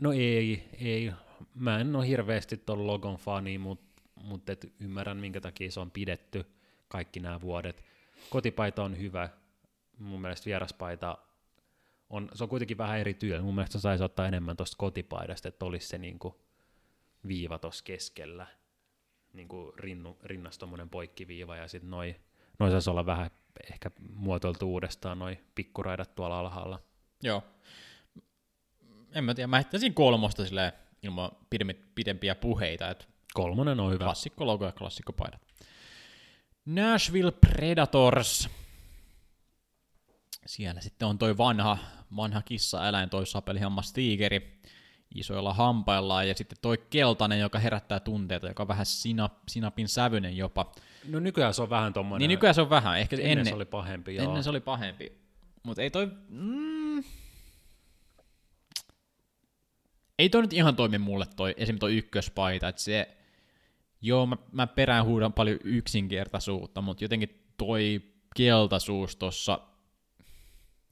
no ei, ei. Mä en ole hirveästi ton logon fani, mutta mut et ymmärrän minkä takia se on pidetty kaikki nämä vuodet. Kotipaita on hyvä. Mun mielestä vieraspaita on, se on kuitenkin vähän eri työ. Mun mielestä saisi ottaa enemmän tuosta kotipaidasta, että olisi se niinku viiva tuossa keskellä. Niinku rinnu, rinnassa tommonen poikkiviiva ja sitten noi, noi saisi olla vähän ehkä muotoiltu uudestaan noi pikkuraidat tuolla alhaalla. Joo. En mä tiedä, mä heittäisin kolmosta silleen ilman pidempiä puheita, että Kolmonen on hyvä. klassikko logo ja klassikko paidat. Nashville Predators. Siellä sitten on toi vanha, vanha kissa-eläin, toi sapelihammas tiigeri isoilla hampaillaan, ja sitten toi keltainen, joka herättää tunteita, joka on vähän sinap, sinapin sävyinen jopa. No nykyään se on vähän tommonen... Niin nykyään se on vähän, ehkä ennen, ennen, se oli pahempi, joo. ennen se oli pahempi. Mutta ei toi... Mm, ei toi nyt ihan toimi mulle toi, esim. toi ykköspaita, että se... Joo, mä, mä perään huudan paljon yksinkertaisuutta, mutta jotenkin toi keltaisuus tossa,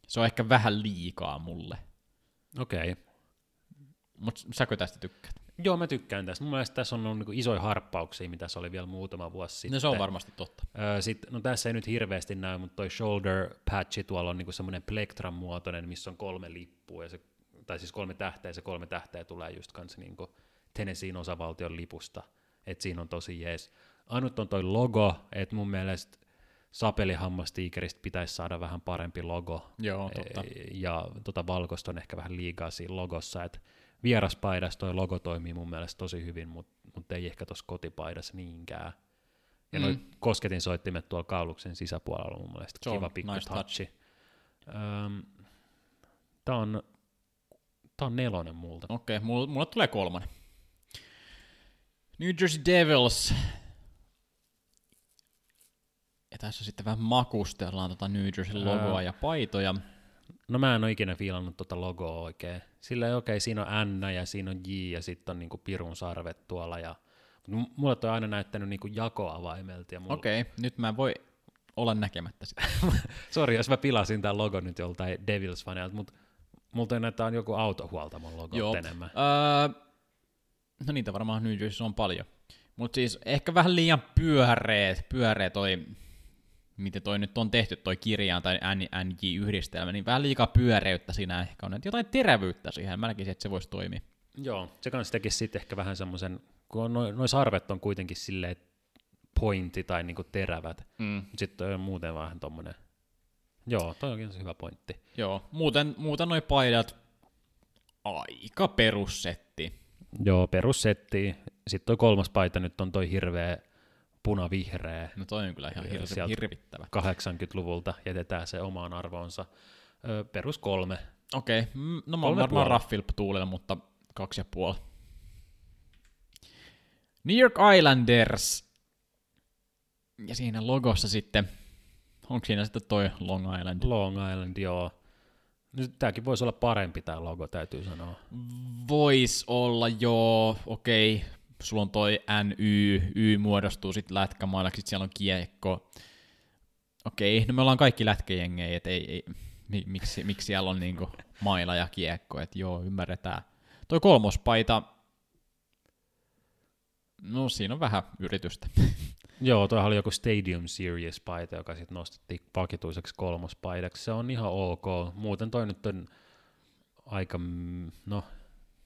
se on ehkä vähän liikaa mulle. Okei. Okay. Mutta säkö tästä tykkäät? Joo, mä tykkään tästä. Mun mielestä tässä on ollut niinku isoja harppauksia, mitä se oli vielä muutama vuosi sitten. No se on varmasti totta. Öö, sit, no tässä ei nyt hirveästi näy, mutta toi shoulder patchi tuolla on niinku semmoinen plektran muotoinen, missä on kolme lippua, ja se, tai siis kolme tähteä, ja se kolme tähteä tulee just kanssa niinku Tennesseein osavaltion lipusta, että siinä on tosi jees. Ainut on toi logo, että mun mielestä sapelihammastiikeristä pitäisi saada vähän parempi logo. Joo, totta. E- Ja tota valkoista on ehkä vähän liikaa siinä logossa, että vieraspaidassa toi logo toimii mun mielestä tosi hyvin, mutta mut ei ehkä tuossa kotipaidassa niinkään. Ja mm. noi kosketin soittimet tuolla kauluksen sisäpuolella on mun mielestä Se on kiva pikku nice touch. touchi. Öm, tää on, tää on nelonen multa. Okei, okay, mulle, mulle tulee kolmonen. New Jersey Devils. Ja tässä sitten vähän makustellaan tota New Jersey logoa Ää. ja paitoja. No mä en ole ikinä fiilannut tota logoa oikein. Sillä okei, okay, siinä on N ja siinä on J ja sitten on niinku pirun sarvet tuolla. Ja, mut mulle toi on aina näyttänyt niinku jakoavaimelta. Ja mulla, Okei, okay, nyt mä voi olla näkemättä sitä. Sori, jos mä pilasin tämän logon nyt joltain Devils-faneilta, mutta mulla toi näyttää on joku autohuoltamon logo Joo. enemmän. Öö, no niitä varmaan New Jersey on paljon. Mutta siis ehkä vähän liian pyöreet, pyöreä toi, miten toi nyt on tehty toi kirjaan tai NJ-yhdistelmä, niin vähän liikaa pyöreyttä siinä ehkä on. Et jotain terävyyttä siihen, mä näkisin, että se voisi toimia. Joo, se kanssa tekisi sitten ehkä vähän semmoisen, kun on noin noi sarvet on kuitenkin silleen pointti tai niinku terävät, Mm. sitten on muuten vähän tommonen, joo, toi onkin hyvä pointti. Joo, muuten, muuten noi paidat, aika perussetti. Joo, perussetti. Sitten toi kolmas paita nyt on toi hirveä punavihreä No toi on kyllä ihan hir- hirvittävä. 80-luvulta, jätetään se omaan arvoonsa. Ö, perus kolme. Okei, okay. no mä oon varmaan puoli. Raffilp-tuulella, mutta kaksi ja puoli. New York Islanders. Ja siinä logossa sitten, onko siinä sitten toi Long Island? Long Island, joo. Nyt tääkin voisi olla parempi tää logo, täytyy sanoa. Vois olla joo, okei. Okay. Sulla on toi NY, Y muodostuu sitten lätkämailaksi, sit siellä on kiekko. Okei, okay. no me ollaan kaikki lätkäjengejä, et ei, ei, mi, miksi, miksi siellä on niinku maila ja kiekko, että joo, ymmärretään. Toi kolmospaita, no siinä on vähän yritystä. Joo, toihan oli joku Stadium Series-paita, joka sitten nostettiin vakituiseksi kolmospaidaksi. Se on ihan ok. Muuten toi nyt on aika, mm, no,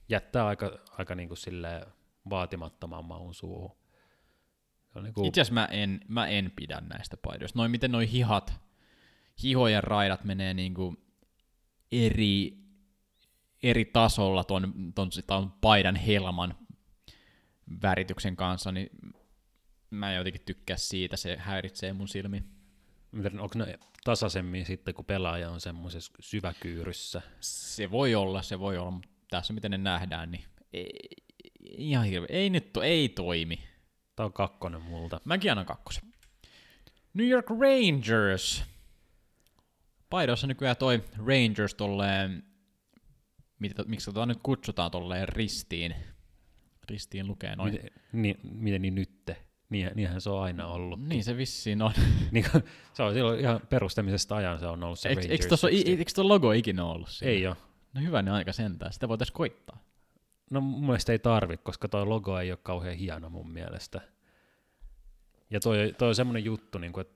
jättää aika, aika niinku silleen vaatimattoman maun suuhun. Niinku, Itse asiassa mä en, mä en pidä näistä paidoista. Noin miten noi hihat, hihojen raidat menee niinku eri, eri tasolla ton, ton, ton paidan helman värityksen kanssa, niin mä en jotenkin tykkää siitä, se häiritsee mun. Miten, onko ne tasaisemmin sitten, kun pelaaja on semmoisessa syväkyyryssä? Se voi olla, se voi olla, mutta tässä miten ne nähdään, niin ei, ihan hirveä. Ei nyt, to, ei toimi. Tämä on kakkonen multa. Mäkin annan kakkosen. New York Rangers. Paidossa nykyään toi Rangers tolleen, mitä, miksi tota nyt kutsutaan tolleen ristiin. Ristiin lukee noin. Miten, niin, miten niin nytte? Niin, niinhän se on aina ollut. Niin se vissiin on. niin, kuin- se on silloin ihan perustamisesta ajan se on ollut se Eikö, Rangers. eikö, tossa, siksi. eikö tuo logo ikinä ollut siinä? Ei ole. No hyvä aika sentään, sitä voitaisiin koittaa. No mun mielestä ei tarvi, koska tuo logo ei ole kauhean hieno mun mielestä. Ja toi, toi on semmoinen juttu, niin että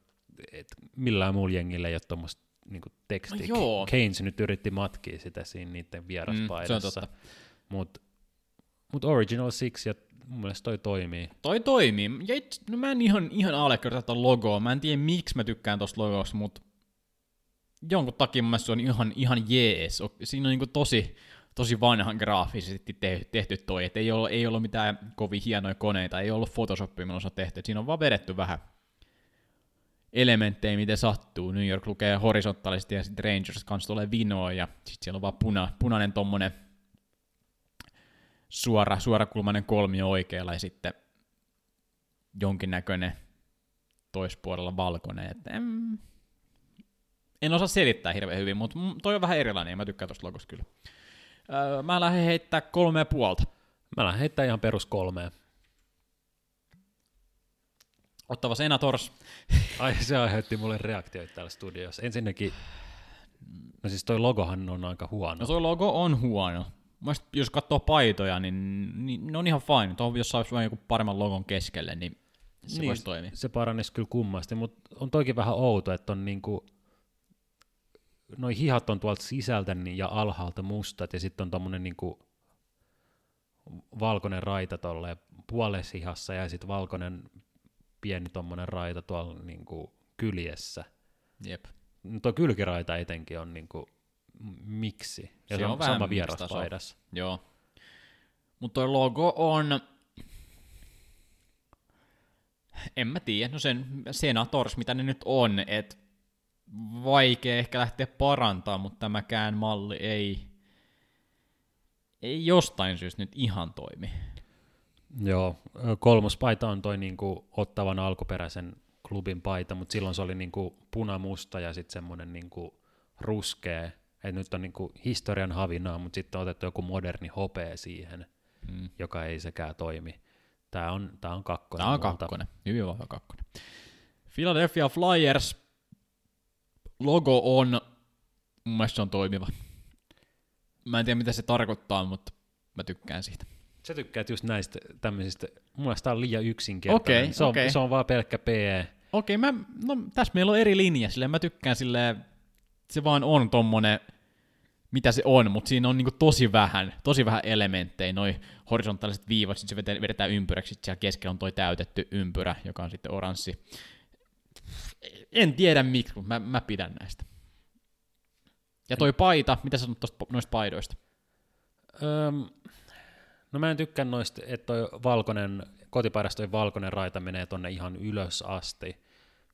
et millään muulla jengillä ei ole tuommoista niin tekstiä. No joo. Keynes nyt yritti matkia sitä siinä niiden Mm, vieraspaidassa. se on totta. Mutta mut Original Six, ja mun mielestä toi toimii. Toi toimii. Ja itse, no mä en ihan, ihan allekirjoita tuota logoa. Mä en tiedä miksi mä tykkään tosta logosta, mutta jonkun takia mun se on ihan, ihan jees. Siinä on niinku tosi, tosi vanhan graafisesti tehty, tehty toi. Et ei, ole, ei ollut mitään kovin hienoja koneita, ei ollut Photoshopia minussa tehty. Et siinä on vaan vedetty vähän elementtejä, miten sattuu. New York lukee horisontaalisesti ja sitten Rangers kanssa tulee vinoa ja sitten siellä on vaan puna, punainen tommonen suora, suorakulmainen kolmio oikealla ja sitten jonkinnäköinen toispuolella valkoinen. Et en, en osaa selittää hirveän hyvin, mutta toi on vähän erilainen ja mä tykkään tosta logosta kyllä. Öö, mä lähden heittää kolme puolta. Mä lähden heittämään ihan perus kolmeen. Ottava Senators. Ai se aiheutti mulle reaktioita täällä studiossa. Ensinnäkin, no siis toi logohan on aika huono. No toi logo on huono. Mielestäni, jos katsoo paitoja, niin, niin ne on ihan fine. Tuohon jos saisi vain joku paremman logon keskelle, niin se niin, voisi toimia. Se paranisi kyllä kummasti, mutta on toikin vähän outo, että on niinku, noi hihat on tuolta sisältä niin, ja alhaalta mustat, ja sitten on tommonen niinku valkoinen raita tolleen puolessa hihassa, ja sitten valkoinen pieni tommonen raita tuolla niinku kyljessä. Jep. No tuo kylkiraita etenkin on niinku, miksi? Ja Se se on on vähän sama vieraspaidassa. Joo. Mutta toi logo on... En mä tiedä, no sen Senators, mitä ne nyt on, et vaikea ehkä lähteä parantaa, mutta tämäkään malli ei, ei jostain syystä nyt ihan toimi. Joo, ö, kolmos paita on toi niinku ottavan alkuperäisen klubin paita, mutta silloin se oli niinku punamusta ja sitten semmoinen niinku ruskea. Et nyt on niinku historian havinaa, mutta sitten on otettu joku moderni hopea siihen, Mm. joka ei sekään toimi. Tämä on, tää on kakkonen. Tämä on multa. kakkonen, hyvin vahva kakkonen. Philadelphia Flyers logo on, mun mielestä se on toimiva. Mä en tiedä mitä se tarkoittaa, mutta mä tykkään siitä. Sä tykkäät just näistä tämmöisistä, mun mielestä tää on liian yksinkertainen. Okei, se, on, okei. se on vaan pelkkä PE. Okei, mä, no tässä meillä on eri linja, silleen mä tykkään silleen, se vaan on tommonen, mitä se on, mutta siinä on niinku tosi vähän, tosi vähän elementtejä, noi horisontaaliset viivat, sitten se vedetään ympyräksi, sitten siellä keskellä on toi täytetty ympyrä, joka on sitten oranssi. En tiedä miksi, mutta mä, mä pidän näistä. Ja toi paita, mitä sä sanot tosta, noista paidoista? Öm, no mä en tykkää noista, että toi valkoinen, kotipaidassa toi valkoinen raita menee tonne ihan ylös asti,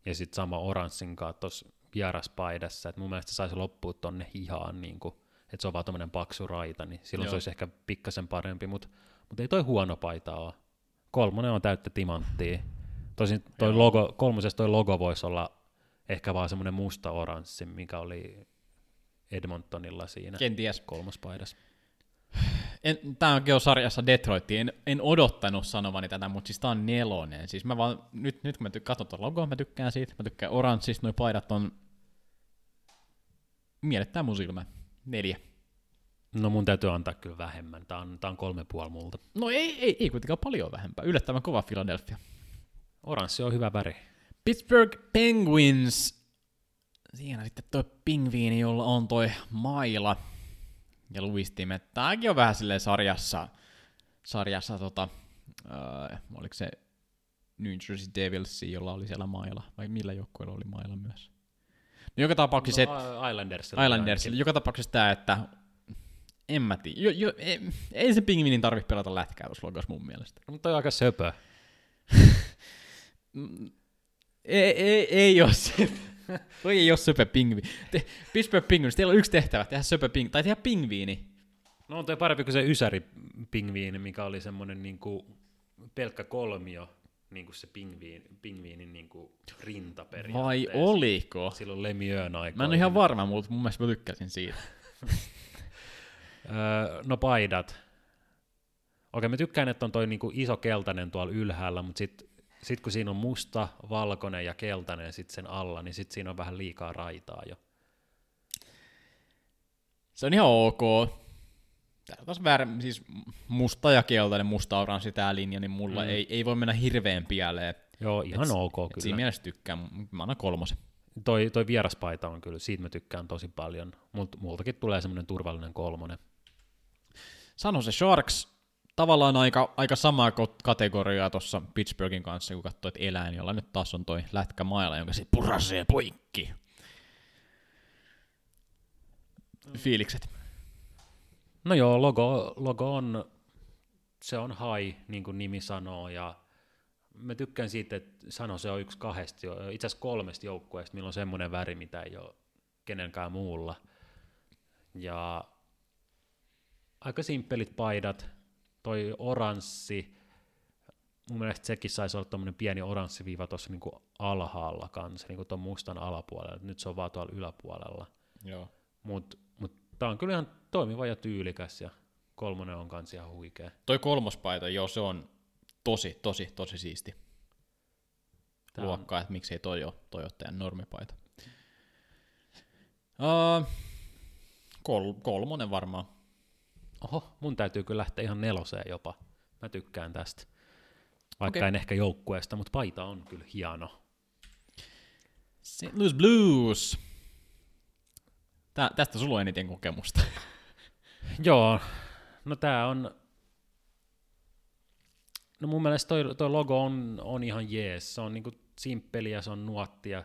ja sitten sama oranssin tuossa vieraspaidassa, että mun mielestä saisi loppua tonne hihaan, niin että se on vaan tommonen paksu raita, niin silloin Joo. se olisi ehkä pikkasen parempi, mutta mut ei toi huono paita ole. Kolmonen on täyttä timanttia. Tosin toi Joo. logo, kolmosessa toi logo voisi olla ehkä vaan semmoinen musta oranssi, mikä oli Edmontonilla siinä Kenties. kolmospaidassa. En, tää onkin jo sarjassa Detroit. En, en odottanut sanovani tätä, mutta siis tää on nelonen. Siis mä vaan, nyt, nyt kun mä ty- katson tuon logoa, mä tykkään siitä. Mä tykkään oranssista, noi paidat on miellettää mun silmä. Neljä. No mun täytyy antaa kyllä vähemmän. Tää on, tää on kolme puoli multa. No ei, ei, ei kuitenkaan paljon vähempää. Yllättävän kova Philadelphia. Oranssi on hyvä väri. Pittsburgh Penguins. Siinä sitten toi pingviini, jolla on toi maila ja luistimet. Tääkin on vähän silleen sarjassa, sarjassa tota, äh, oliko se New Jersey Devils, jolla oli siellä maila, vai millä joukkueella oli maila myös? Joka tapauksessa no, No, Islanders. Islandersille, joka tapauksessa tämä, että en mä tiedä. Jo, jo, ei, ei se pingviinin tarvitse pelata lätkää tuossa logossa mun mielestä. No, mutta on aika söpö. Ei, ei, ei ole se. Toi ei ole söpö pingviini. Te, Pittsburgh Penguins, teillä on yksi tehtävä, tehdä söpö ping, tai tehdä pingviini. No on toi parempi kuin se Ysäri-pingviini, mikä oli semmoinen niinku pelkkä kolmio, niin kuin se pingviin, pingviinin niinku rinta Vai oliko? Silloin Lemieux Mä aikaa. en ole ihan varma, mutta mun mielestä mä tykkäsin siitä. Öö, no paidat. Okei, mä tykkään, että on toi niinku iso keltainen tuolla ylhäällä, mutta sit, sit kun siinä on musta, valkoinen ja keltainen sit sen alla, niin sit siinä on vähän liikaa raitaa jo. Se on ihan ok. Täällä taas väärä, siis musta ja keltainen, musta oranssi tää linja, niin mulla Mm. ei, ei voi mennä hirveän pieleen. Joo, ihan Et- ok Et siinä kyllä. mielessä tykkään, mä annan kolmosen. Toi, toi vieraspaita on kyllä, siitä mä tykkään tosi paljon. Mult, multakin tulee semmoinen turvallinen kolmonen. Sano se Sharks, tavallaan aika, aika samaa kategoriaa tuossa Pittsburghin kanssa, kun katsoit eläin, jolla nyt taas on toi lätkämaila, jonka se purasee poikki. Fiilikset. No joo, logo, logo on, se on high, niin kuin nimi sanoo, ja mä tykkään siitä, että sano se on yksi kahdesta, itse asiassa kolmesta joukkueesta, millä on semmoinen väri, mitä ei ole kenenkään muulla. Ja aika simppelit paidat, toi oranssi, mun mielestä sekin saisi olla tämmöinen pieni oranssi viiva tuossa niinku alhaalla kanssa, niinku tuon mustan alapuolella, nyt se on vaan tuolla yläpuolella. Joo. Mutta mut tää on kyllä ihan toimiva ja tyylikäs ja kolmonen on kans ihan huikea. Toi kolmospaita, joo, se on tosi, tosi, tosi siisti Tää on- luokkaa, että miksei toi ole Toyottajan normipaita. Uh, kol- kolmonen varmaan. Oho, mun täytyy kyllä lähteä ihan neloseen jopa. Mä tykkään tästä. Vaikka Okei. en ehkä joukkueesta, mutta paita on kyllä hieno. St. Louis Blues. Tää, tästä sulla on eniten kokemusta. Joo, no tää on... No mun mielestä toi, toi logo on, on ihan jees. Se on niinku simppeli ja se on nuotti ja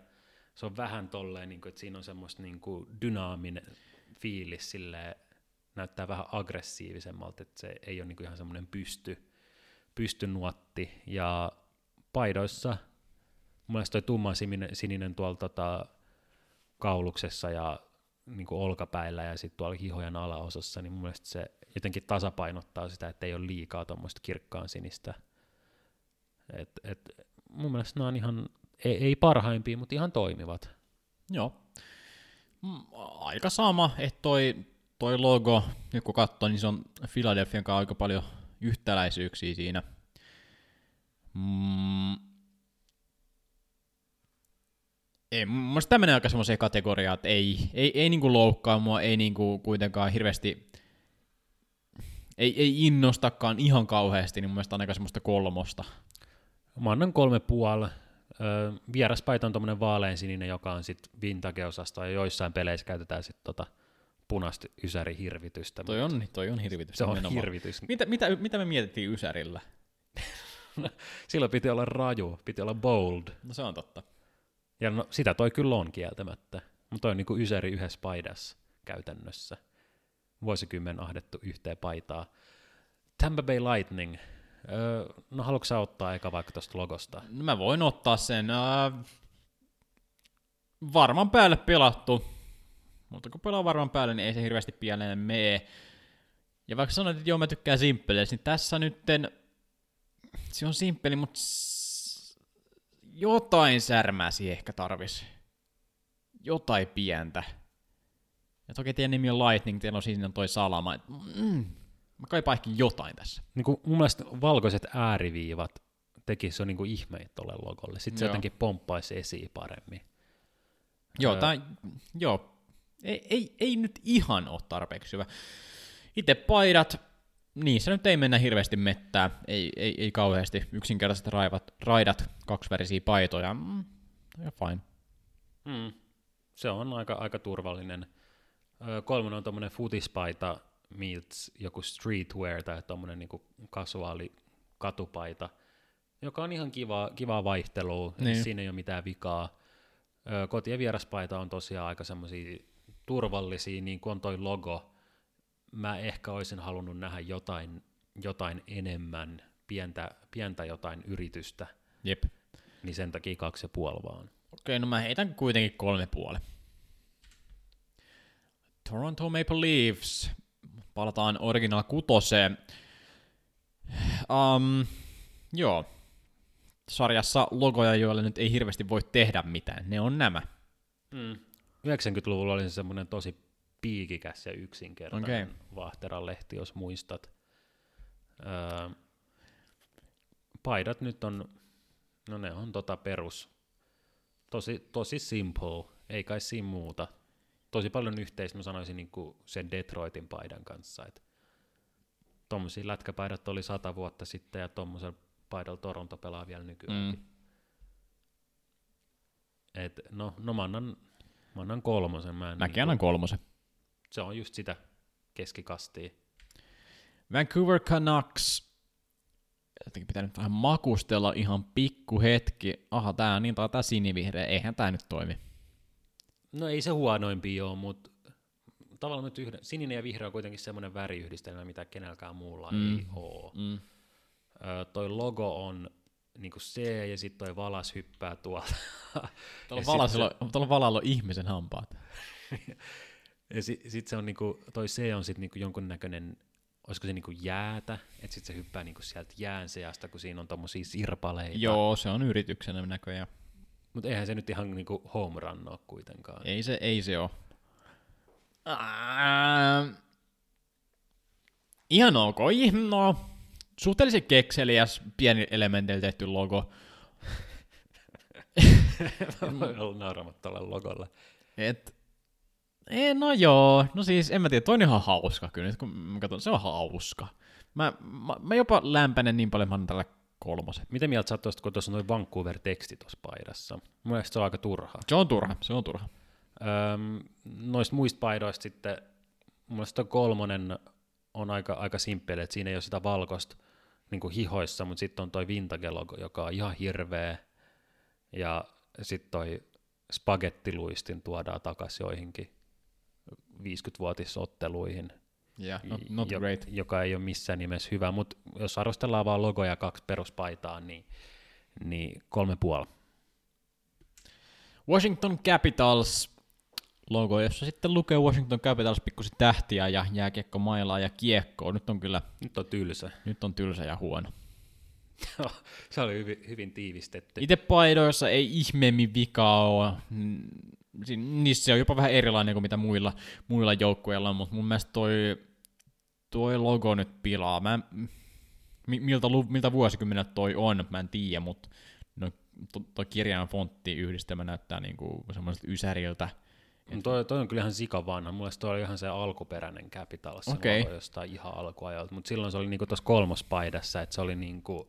se on vähän tolleen, niinku, että siinä on semmoista niinku dynaaminen fiilis silleen, näyttää vähän aggressiivisemmalta, että se ei ole niinku ihan semmoinen pysty, pystynuotti. Ja paidoissa, mun mielestä toi tumma sininen, sininen tuolla tota, kauluksessa ja niin kuin olkapäillä ja sitten tuolla hihojen alaosassa, niin mun mielestä se jotenkin tasapainottaa sitä, että ei ole liikaa tuommoista kirkkaan sinistä. Et, et, mun mielestä nämä on ihan, ei, ei parhaimpia, mutta ihan toimivat. Joo. Mm, Aika sama, että toi, toi logo, nyt kun katsoo, niin se on Philadelphian kanssa aika paljon yhtäläisyyksiä siinä. Mm. Ei, mun tämä menee aika semmoiseen kategoriaan, että ei, ei, ei niinku loukkaa mua, ei niinku kuitenkaan hirveästi, ei, ei innostakaan ihan kauheasti, niin mun mielestä on aika semmoista kolmosta. Mä annan kolme puoli. Vieraspaita on tuommoinen vaaleansininen, joka on sitten vintage-osasto, ja joissain peleissä käytetään sitten tota punaista ysärihirvitystä. Toi on, toi on hirvitys. se on nimenomaan. hirvitys. Mitä, mitä, mitä me mietittiin Ysärillä? Silloin piti olla raju, piti olla bold. No se on totta. Ja no, sitä toi kyllä on kieltämättä. Mutta toi on niinku ysäri yhdessä paidassa käytännössä. Vuosikymmen ahdettu yhteen paitaa. Tampa Bay Lightning. Öö, no haluatko sä ottaa eka vaikka tuosta logosta? No mä voin ottaa sen. Äh, varman päälle pelattu. Mutta kun pelaa varman päälle, niin ei se hirveästi pieleen mee. Ja vaikka sanoit, että joo, mä tykkään simppeleistä, niin tässä nytten se on simppeli, mutta jotain särmääsi ehkä tarvis. Jotain pientä. Ja toki teidän nimi on Lightning, teillä on siinä toi salama. Mm, mä kaipaan ehkä jotain tässä. Niinku, mun mielestä valkoiset ääriviivat tekisi jo niinku ihmeitä tolle logolle. Sitten se Joo. jotenkin pomppaisi esiin paremmin. Joo, Öö. tää, joo. Ei, ei, ei nyt ihan ole tarpeeksi hyvä. Itse paidat, niissä nyt ei mennä hirveästi mettää, ei, ei, ei kauheasti. Yksinkertaiset raivat, raidat, kaksivärisiä paitoja, mm, fine. Mm. Se on aika, aika turvallinen. Kolmonen on tuommoinen futispaita meets joku streetwear tai tuommoinen niinku kasuaali katupaita, joka on ihan kiva, kivaa vaihtelua, Niin. niin. siinä ei ole mitään vikaa. Ö, Koti- ja vieraspaita on tosiaan aika semmoisia turvallisia, niin kuin on toi logo. Mä ehkä olisin halunnut nähdä jotain, jotain enemmän, pientä, pientä jotain yritystä, Jep. niin sen takia kaksi ja puoli vaan. Okei, no mä heitän kuitenkin kolme puoli. Toronto Maple Leafs. Palataan Original kutoseen. Um, joo. Sarjassa logoja, joille nyt ei hirveästi voi tehdä mitään. Ne on nämä. Mm. 90-luvulla oli se semmoinen tosi piikikäs ja yksinkertainen okay. Vahteran lehti, jos muistat. Öö, paidat nyt on, no ne on tota perus, tosi, tosi simple, ei kai siinä muuta. Tosi paljon yhteistä, mä sanoisin, niin kuin sen Detroitin paidan kanssa. Et tommosia lätkäpaidat oli sata vuotta sitten ja tommosella paidalla Toronto pelaa vielä nykyään. Mm. Et, no, no mä annan, mä annan kolmosen. Mä en Mäkin niinku- annan kolmosen. se on just sitä keskikastia. Vancouver Canucks. Jotenkin pitää nyt vähän makustella ihan pikku hetki. Aha, tää on niin, tää, tää sinivihreä. Eihän tää nyt toimi. No ei se huonoimpi ole, mutta tavallaan nyt yhden, sininen ja vihreä on kuitenkin semmoinen väriyhdistelmä, mitä kenelläkään muulla mm. ei ole. Mm. Ö, toi logo on niinku C ja sitten toi valas hyppää tuolta. Tuolla Ja valasella, tuolla valalla on ihmisen hampaat. ja sitten sit se on niinku, toi C on sitten niinku jonkunnäköinen, olisiko se niinku jäätä, että sitten se hyppää niinku sieltä jään seasta, kun siinä on tommosia sirpaleita. Joo, se on yrityksenä näköjään. Mutta eihän se nyt ihan niinku home run ole kuitenkaan. Ei se, ei se. Ää, ihan ok. No, suhteellisen kekseliäs, pieni elementeillä tehty logo. Voi olla nauramatta tuolle logolle. Et, ei, no joo, no siis en mä tiedä, toi on ihan hauska kyllä, nyt kun mä katson, se on hauska. Mä, mä, mä jopa lämpänen niin paljon, mä annan tällä kolmosen. Mitä mieltä sä oot tosta, kun tuossa on noin Vancouver-teksti tuossa paidassa? Mun mielestä se on aika turha. Se on turha, se on turha. Öm, noista muista paidoista sitten, mun mielestä kolmonen on aika, aika simppeli, että siinä ei ole sitä valkoista niin hihoissa, mutta sitten on toi vintage-logo, joka on ihan hirveä, ja sitten toi spagettiluistin tuodaan takaisin joihinkin 50-vuotisotteluihin, Yeah, not, not jo- great. joka ei ole missään nimessä hyvä, mutta jos arvostellaan vaan logoja ja kaksi peruspaitaa, niin, niin kolme puoli. Washington Capitals logo, jossa sitten lukee Washington Capitals pikkusen tähtiä ja jääkiekko mailaa ja kiekkoa. Nyt on kyllä, Nyt on tylsä. nyt on tylsä ja huono. se oli hyvin, hyvin tiivistetty. Itse paidoissa ei ihmeemmin vikaa ole. Niissä se on jopa vähän erilainen kuin mitä muilla, muilla joukkueilla on, mutta mun mielestä toi, toi logo nyt pilaa. Mä, miltä, miltä vuosikymmenet toi on, mä en tiedä, mutta no, to, toi kirjan fontti yhdistelmä näyttää niinku semmoiselta ysäriltä. No toi, toi on kyllä ihan sika vanha. Mulla toi oli ihan se alkuperäinen Capitals, se logo jostain ihan alkuajalta. Mutta silloin se oli niinku tuossa kolmospaidassa, että se oli niinku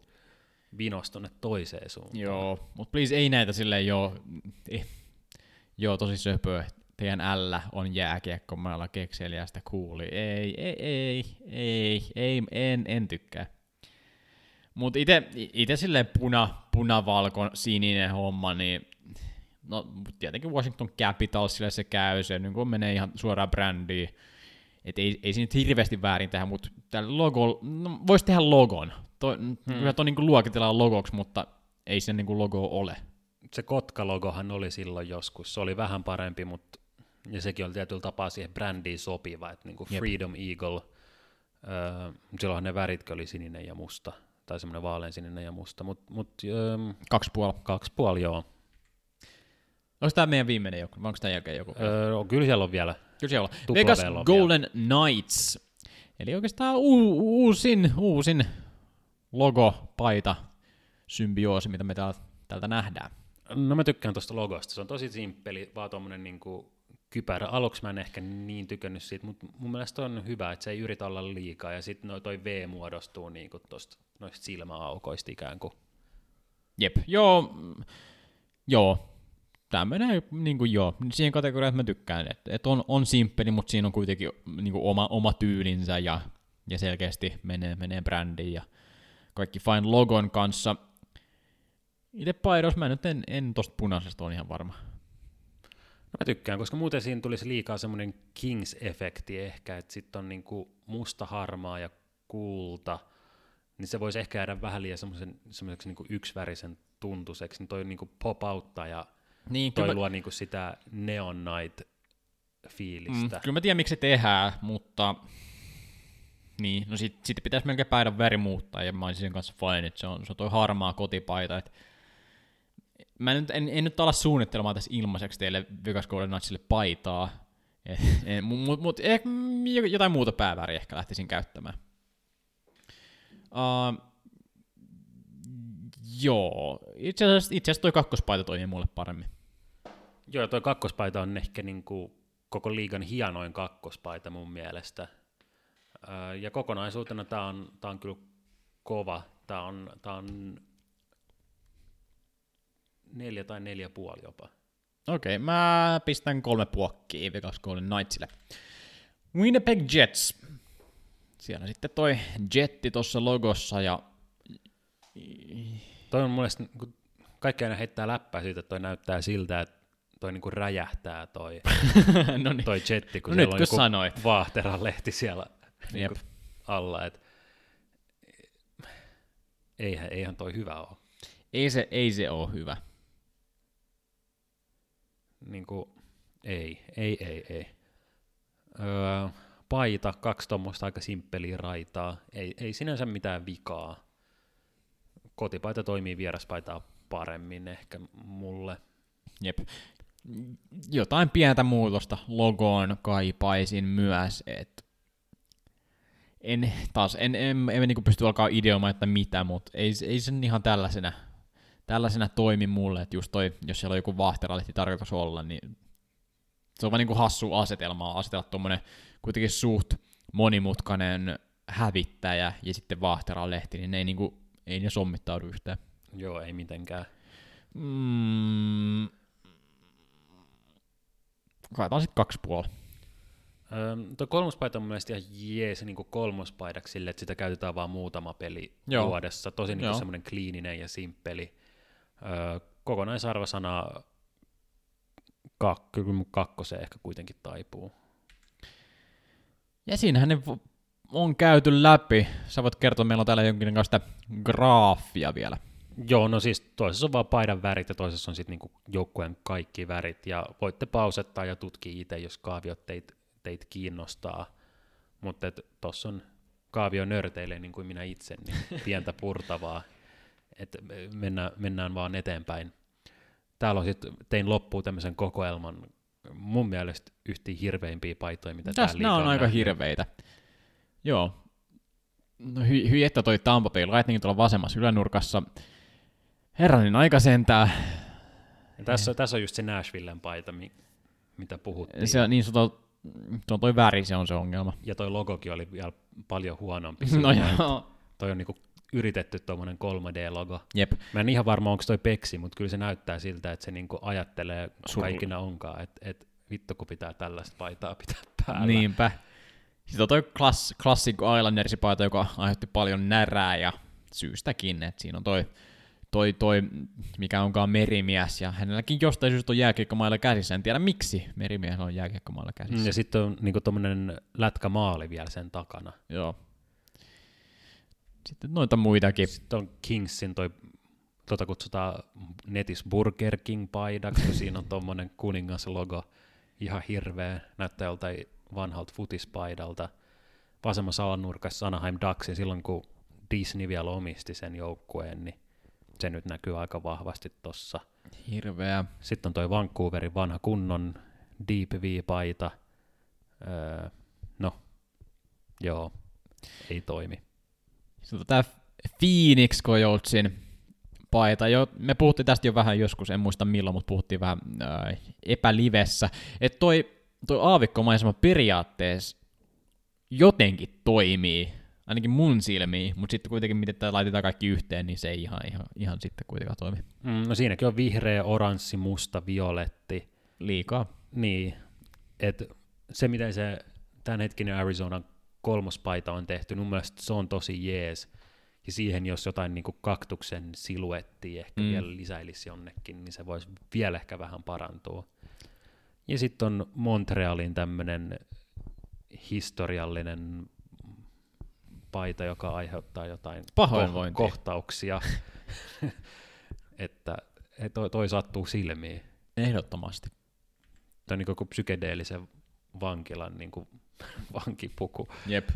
vinos tonne toiseen suuntaan. Joo, mutta please ei näitä silleen joo, eh, joo tosi söpöä. Teidän L on jääkiekko, mä ollaan kekseliästä kuuli. Ei, ei, ei, ei, ei, en, en tykkää. Mutta ite silleen puna, punavalkon sininen homma, niin no tietenkin Washington Capitals sille se käy, se niin kun menee ihan suoraan brändiin. Et ei, ei siinä nyt hirveästi väärin tehdä, mutta tällä logo, no, voisi tehdä logon. Toi, hmm. Kyllä toi niin luokitellaan logoksi, mutta ei se niin logo ole. Se Kotka-logohan oli silloin joskus. Se oli vähän parempi, mutta ja sekin oli tietyllä tapaa siihen brändiin sopiva, että Jep. Freedom Eagle, öö, silloinhan ne väritkin oli sininen ja musta, tai semmoinen vaaleansininen ja musta, mutta mut, öö, Kaksi puoli. kaksi puoli joo. Onko tämä meidän viimeinen joku, onko tämän jälkeen joku? Öö, kyllä siellä on vielä. Kyllä siellä on. Vegas on Golden Knights. Eli oikeastaan u- uusin, uusin logo, paita, symbioosi, mitä me täältä, täältä nähdään. No mä tykkään tuosta logosta, se on tosi simppeli, vaan tuommoinen niinku kypärä. Aluksi mä en ehkä niin tykännyt siitä, mutta mun mielestä on hyvä, että se ei yritä olla liikaa, ja sitten no, toi V muodostuu niinku tosta, noista silmäaukoista ikään kuin. Jep, joo, mm, joo. Tämä menee niin kuin joo, siihen kategoriaan, että mä tykkään, että, että on, on simppeli, mutta siinä on kuitenkin niin kuin oma, oma tyylinsä ja, ja selkeästi menee, menee brändiin ja kaikki fine logon kanssa. Itse paidos, mä nyt en, en tosta punaisesta on ihan varma. No mä tykkään, koska muuten siinä tulisi liikaa semmoinen Kings-efekti ehkä, että sitten on niinku musta, harmaa ja kulta, niin se voisi ehkä jäädä vähän liian semmoiseksi niinku yksivärisen tuntuiseksi, niin toi niinku pop-auttaa ja Niin, toi kyllä, luo niinku sitä Neon Night-fiilistä. mm, kyllä mä tiedän, miksi se tehdään, mutta niin, no sit, sitten pitäisi melkein paidan väri muuttaa, ja mä olisin sen kanssa fine, että se on, se on toi harmaa kotipaita, että mä nyt, en, en nyt ala suunnittelemaan tässä ilmaiseksi teille Vegas paitaa, mutta mut, ehkä mm, jotain muuta pääväriä ehkä lähtisin käyttämään. Uh, joo, itse asiassa, itse asiassa toi kakkospaita toimii mulle paremmin. Joo, toi kakkospaita on ehkä niinku koko liigan hienoin kakkospaita mun mielestä. Ja kokonaisuutena tämä on, tää on kyllä kova. Tämä on, tää on neljä tai neljä puoli jopa. Okei, okay, mä pistän kolme puokkia Vegas Golden Knightsille. Winnipeg Jets. Siellä sitten toi jetti tuossa logossa ja Toi on mun mielestä, kun kaikki aina heittää läppää siitä, että toi näyttää siltä, että toi niinku räjähtää toi, no niin, toi jetti, kun No siellä nyt on kun sanoit. vaahteran lehti siellä niinku alla. Et, eihän, eihän toi hyvä ole. ei se, ei se ole hyvä. Niin kuin, ei, ei, ei, ei. Öö, paita, kaksi tuommoista aika simppeliä raitaa, ei, ei sinänsä mitään vikaa. Kotipaita toimii vieraspaitaa paremmin ehkä mulle. Jep. Jotain pientä muutosta logoon kaipaisin myös, että en, taas, en, en, en niinku pysty alkaa ideoimaan, että mitä, mutta ei, ei sen ihan tällaisena, tällaisena toimi mulle, että just toi, jos siellä on joku vahteralehti tarkoitus olla, niin se on vaan niinku hassu asetelma asetella tuommoinen kuitenkin suht monimutkainen hävittäjä ja sitten vahteralehti, niin ne ei, niinku, ei ne sommittaudu yhtään. Joo, ei mitenkään. Mm, Kaitaan sitten kaksi puoli. Öö, tuo kolmospaita on mun mielestä ihan jees niin kolmospaidaksi sille, että sitä käytetään vain muutama peli Joo. Vuodessa. Tosi niin semmoinen kliininen ja simppeli. Öö, kokonaisarvosana kak, kyllä kakkoseen ehkä kuitenkin taipuu. Ja siinähän ne on käyty läpi. Sä voit kertoa, meillä on täällä jonkinlaista graafia vielä. Joo, no siis toisessa on vaan paidan värit ja toisessa on sitten niinku joukkueen kaikki värit. Ja voitte pausettaa ja tutkia itse, jos kaaviot teit, teit kiinnostaa. Mutta tuossa on kaavio nörteille niin kuin minä itse, niin pientä purtavaa. Et mennään, mennään vaan eteenpäin. Täällä on sitten, tein loppuun tämmöisen kokoelman mun mielestä yhti hirveimpiä paitoja, mitä Tässä tää nämä on aika nähnyt. hirveitä. Joo. No hy, hy että toi Tampa Bay Lightning tuolla vasemmassa ylänurkassa. Herranin aika sentää. Ja tässä, tässä on just se Nashvillen paita, mi- mitä puhuttiin. Se on niin se on toi väri, se on se ongelma. Ja toi logokin oli vielä paljon huonompi. No joo. Toi on niinku yritetty tuommoinen 3D-logo. Jep. Mä en ihan varma, onko toi peksi, mutta kyllä se näyttää siltä, että se niinku ajattelee, kaikina onkaan, että et, vittu kun pitää tällaista paitaa pitää päällä. Niinpä. Sitten on toi klass, Classic Islandersin paita, joka aiheutti paljon närää ja syystäkin, että siinä on toi, toi, toi, mikä onkaan merimies, ja hänelläkin jostain syystä on jääkiekkomailla käsissä. En tiedä miksi merimies on jääkiekkomailla käsissä. Mm, Ja sitten on niinku tommonen lätkämaali vielä sen takana. Joo. Sitten noita muitakin. Sitten on Kingsin toi, tota kutsutaan netis Burger King paidaksi, siinä on tommonen kuningaslogo. Ihan hirveä, näyttää joltain vanhalta futispaidalta. Vasemmassa alanurkassa Anaheim Ducks, ja silloin kun Disney vielä omisti sen joukkueen, niin se nyt näkyy aika vahvasti tossa. Hirveä. Sitten on toi Vancouverin vanha kunnon Deep V-paita. Öö, no, joo, ei toimi. Sitten tää Phoenix Coyotsin paita. Jo, me puhuttiin tästä jo vähän joskus, en muista milloin, mutta puhuttiin vähän ää, epälivessä. Että toi, toi aavikkomaisema periaatteessa jotenkin toimii, ainakin mun silmiin, mutta sitten kuitenkin miten tää laitetaan kaikki yhteen, niin se ei ihan, ihan, ihan sitten kuitenkaan toimi. Mm, no siinäkin on vihreä, oranssi, musta, violetti. Liikaa. Niin, että se miten se tämänhetkinen Arizonan kolmospaita on tehty, mun mielestä se on tosi jees. Ja siihen jos jotain niin kaktuksen siluettia ehkä mm. vielä lisäilisi jonnekin, niin se voisi vielä ehkä vähän parantua. Ja sitten on Montrealin tämmöinen historiallinen paita, joka aiheuttaa jotain Pahoinvointia. kohtauksia, että että toi, toi sattuu silmiin. Ehdottomasti. Tämä on niin kuin psykedeellisen vankilan niin kuin vankipuku. Jep.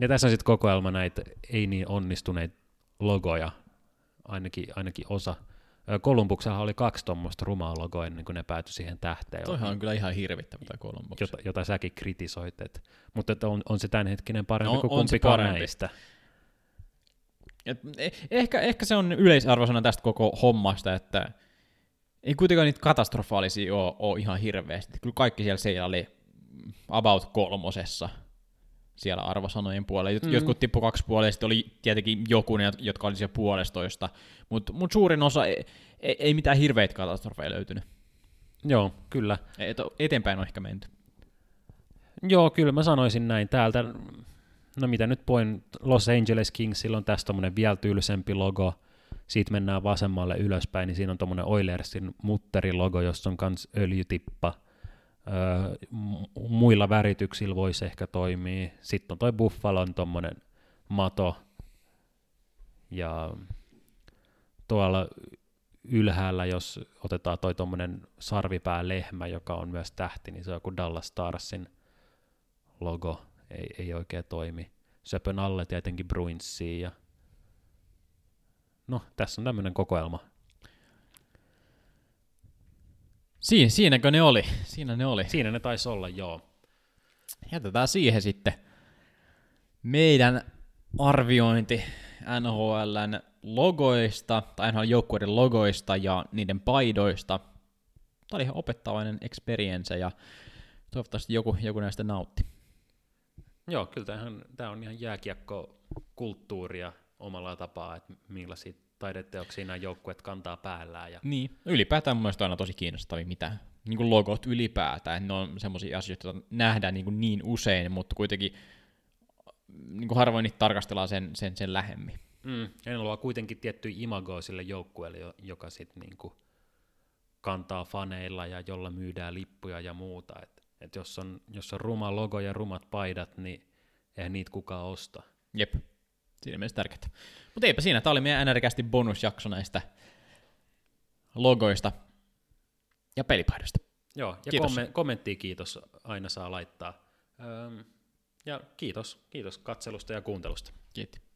Ja tässä on sitten kokoelma näitä ei niin onnistuneita logoja, ainakin, ainakin osa. Kolumbuksella oli kaksi tuommoista rumaa logoa ennen kuin ne päätyi siihen tähteen, Toihan on kyllä ihan hirvittävä tämä Columbus. jota, jota säkin kritisoit. Et, mutta että on, on se tämänhetkinen parempi No, kuin kumpikaan parempi. näistä. Et eh- ehkä, ehkä se on yleisarvosana tästä koko hommasta, että ei kuitenkaan niitä katastrofaalisia ole, ole ihan hirveästi. Kyllä kaikki siellä siellä oli about kolmosessa siellä arvosanojen puolella. Mm. Jotkut tippu kaksi puolella, sitten oli tietenkin joku, ne, jotka oli siellä puolestoista. Mutta mut suurin osa, ei, ei, ei mitään hirveitä katastrofeja löytynyt. Joo, kyllä. Et, eteenpäin on ehkä menty. Joo, kyllä mä sanoisin näin. Täältä, no mitä nyt poin, Los Angeles Kingsilla on tässä tommonen vielä tylsempi logo. Siitä mennään vasemmalle ylöspäin, niin siinä on tommonen Oilersin mutterilogo, jossa on kans öljytippa. Mu- muilla värityksillä voisi ehkä toimia. Sitten on toi Buffalon tommonen mato. Ja tuolla ylhäällä, jos otetaan toi tommonen sarvipää lehmä, joka on myös tähti, niin se on joku Dallas Starsin logo, ei, ei oikein toimi. Söpön alle tietenkin Bruinsia ja no, tässä on tämmöinen kokoelma. Siin, siinäkö ne oli? Siinä ne oli. Siinä ne taisi olla, joo. Jätetään siihen sitten meidän arviointi NHLn logoista, tai NHL joukkueiden logoista ja niiden paidoista. Tämä oli ihan opettavainen experience ja toivottavasti joku, joku näistä nautti. Joo, kyllä tämähän, tämä on ihan jääkiekko-kulttuuria omalla tapaa, että millaisia taideteoksia nämä joukkueet kantaa päällään. Ja Niin. Ylipäätään mun mielestä on aina tosi kiinnostavia, mitä niin kuin logot ylipäätään. Ne on semmoisia asioita, joita nähdään niin, kuin niin usein, mutta kuitenkin niin kuin harvoin niitä tarkastellaan sen, sen, sen lähemmin. Mm, ja ne luo kuitenkin tiettyjä imagoa sille joukkueelle, jo- joka sitten niinku kantaa faneilla ja jolla myydään lippuja ja muuta. Et, et jos, on, jos on ruma logo ja rumat paidat, niin eihän niitä kukaan osta. Jep. Siinä mielessä tärkeää. Mutta eipä siinä. Tämä oli meidän NRkästi bonusjakso näistä logoista ja pelipaidoista. Joo, ja Kiitos. komme, kommenttia kiitos aina saa laittaa. Öm, ja kiitos, kiitos katselusta ja kuuntelusta. Kiitos.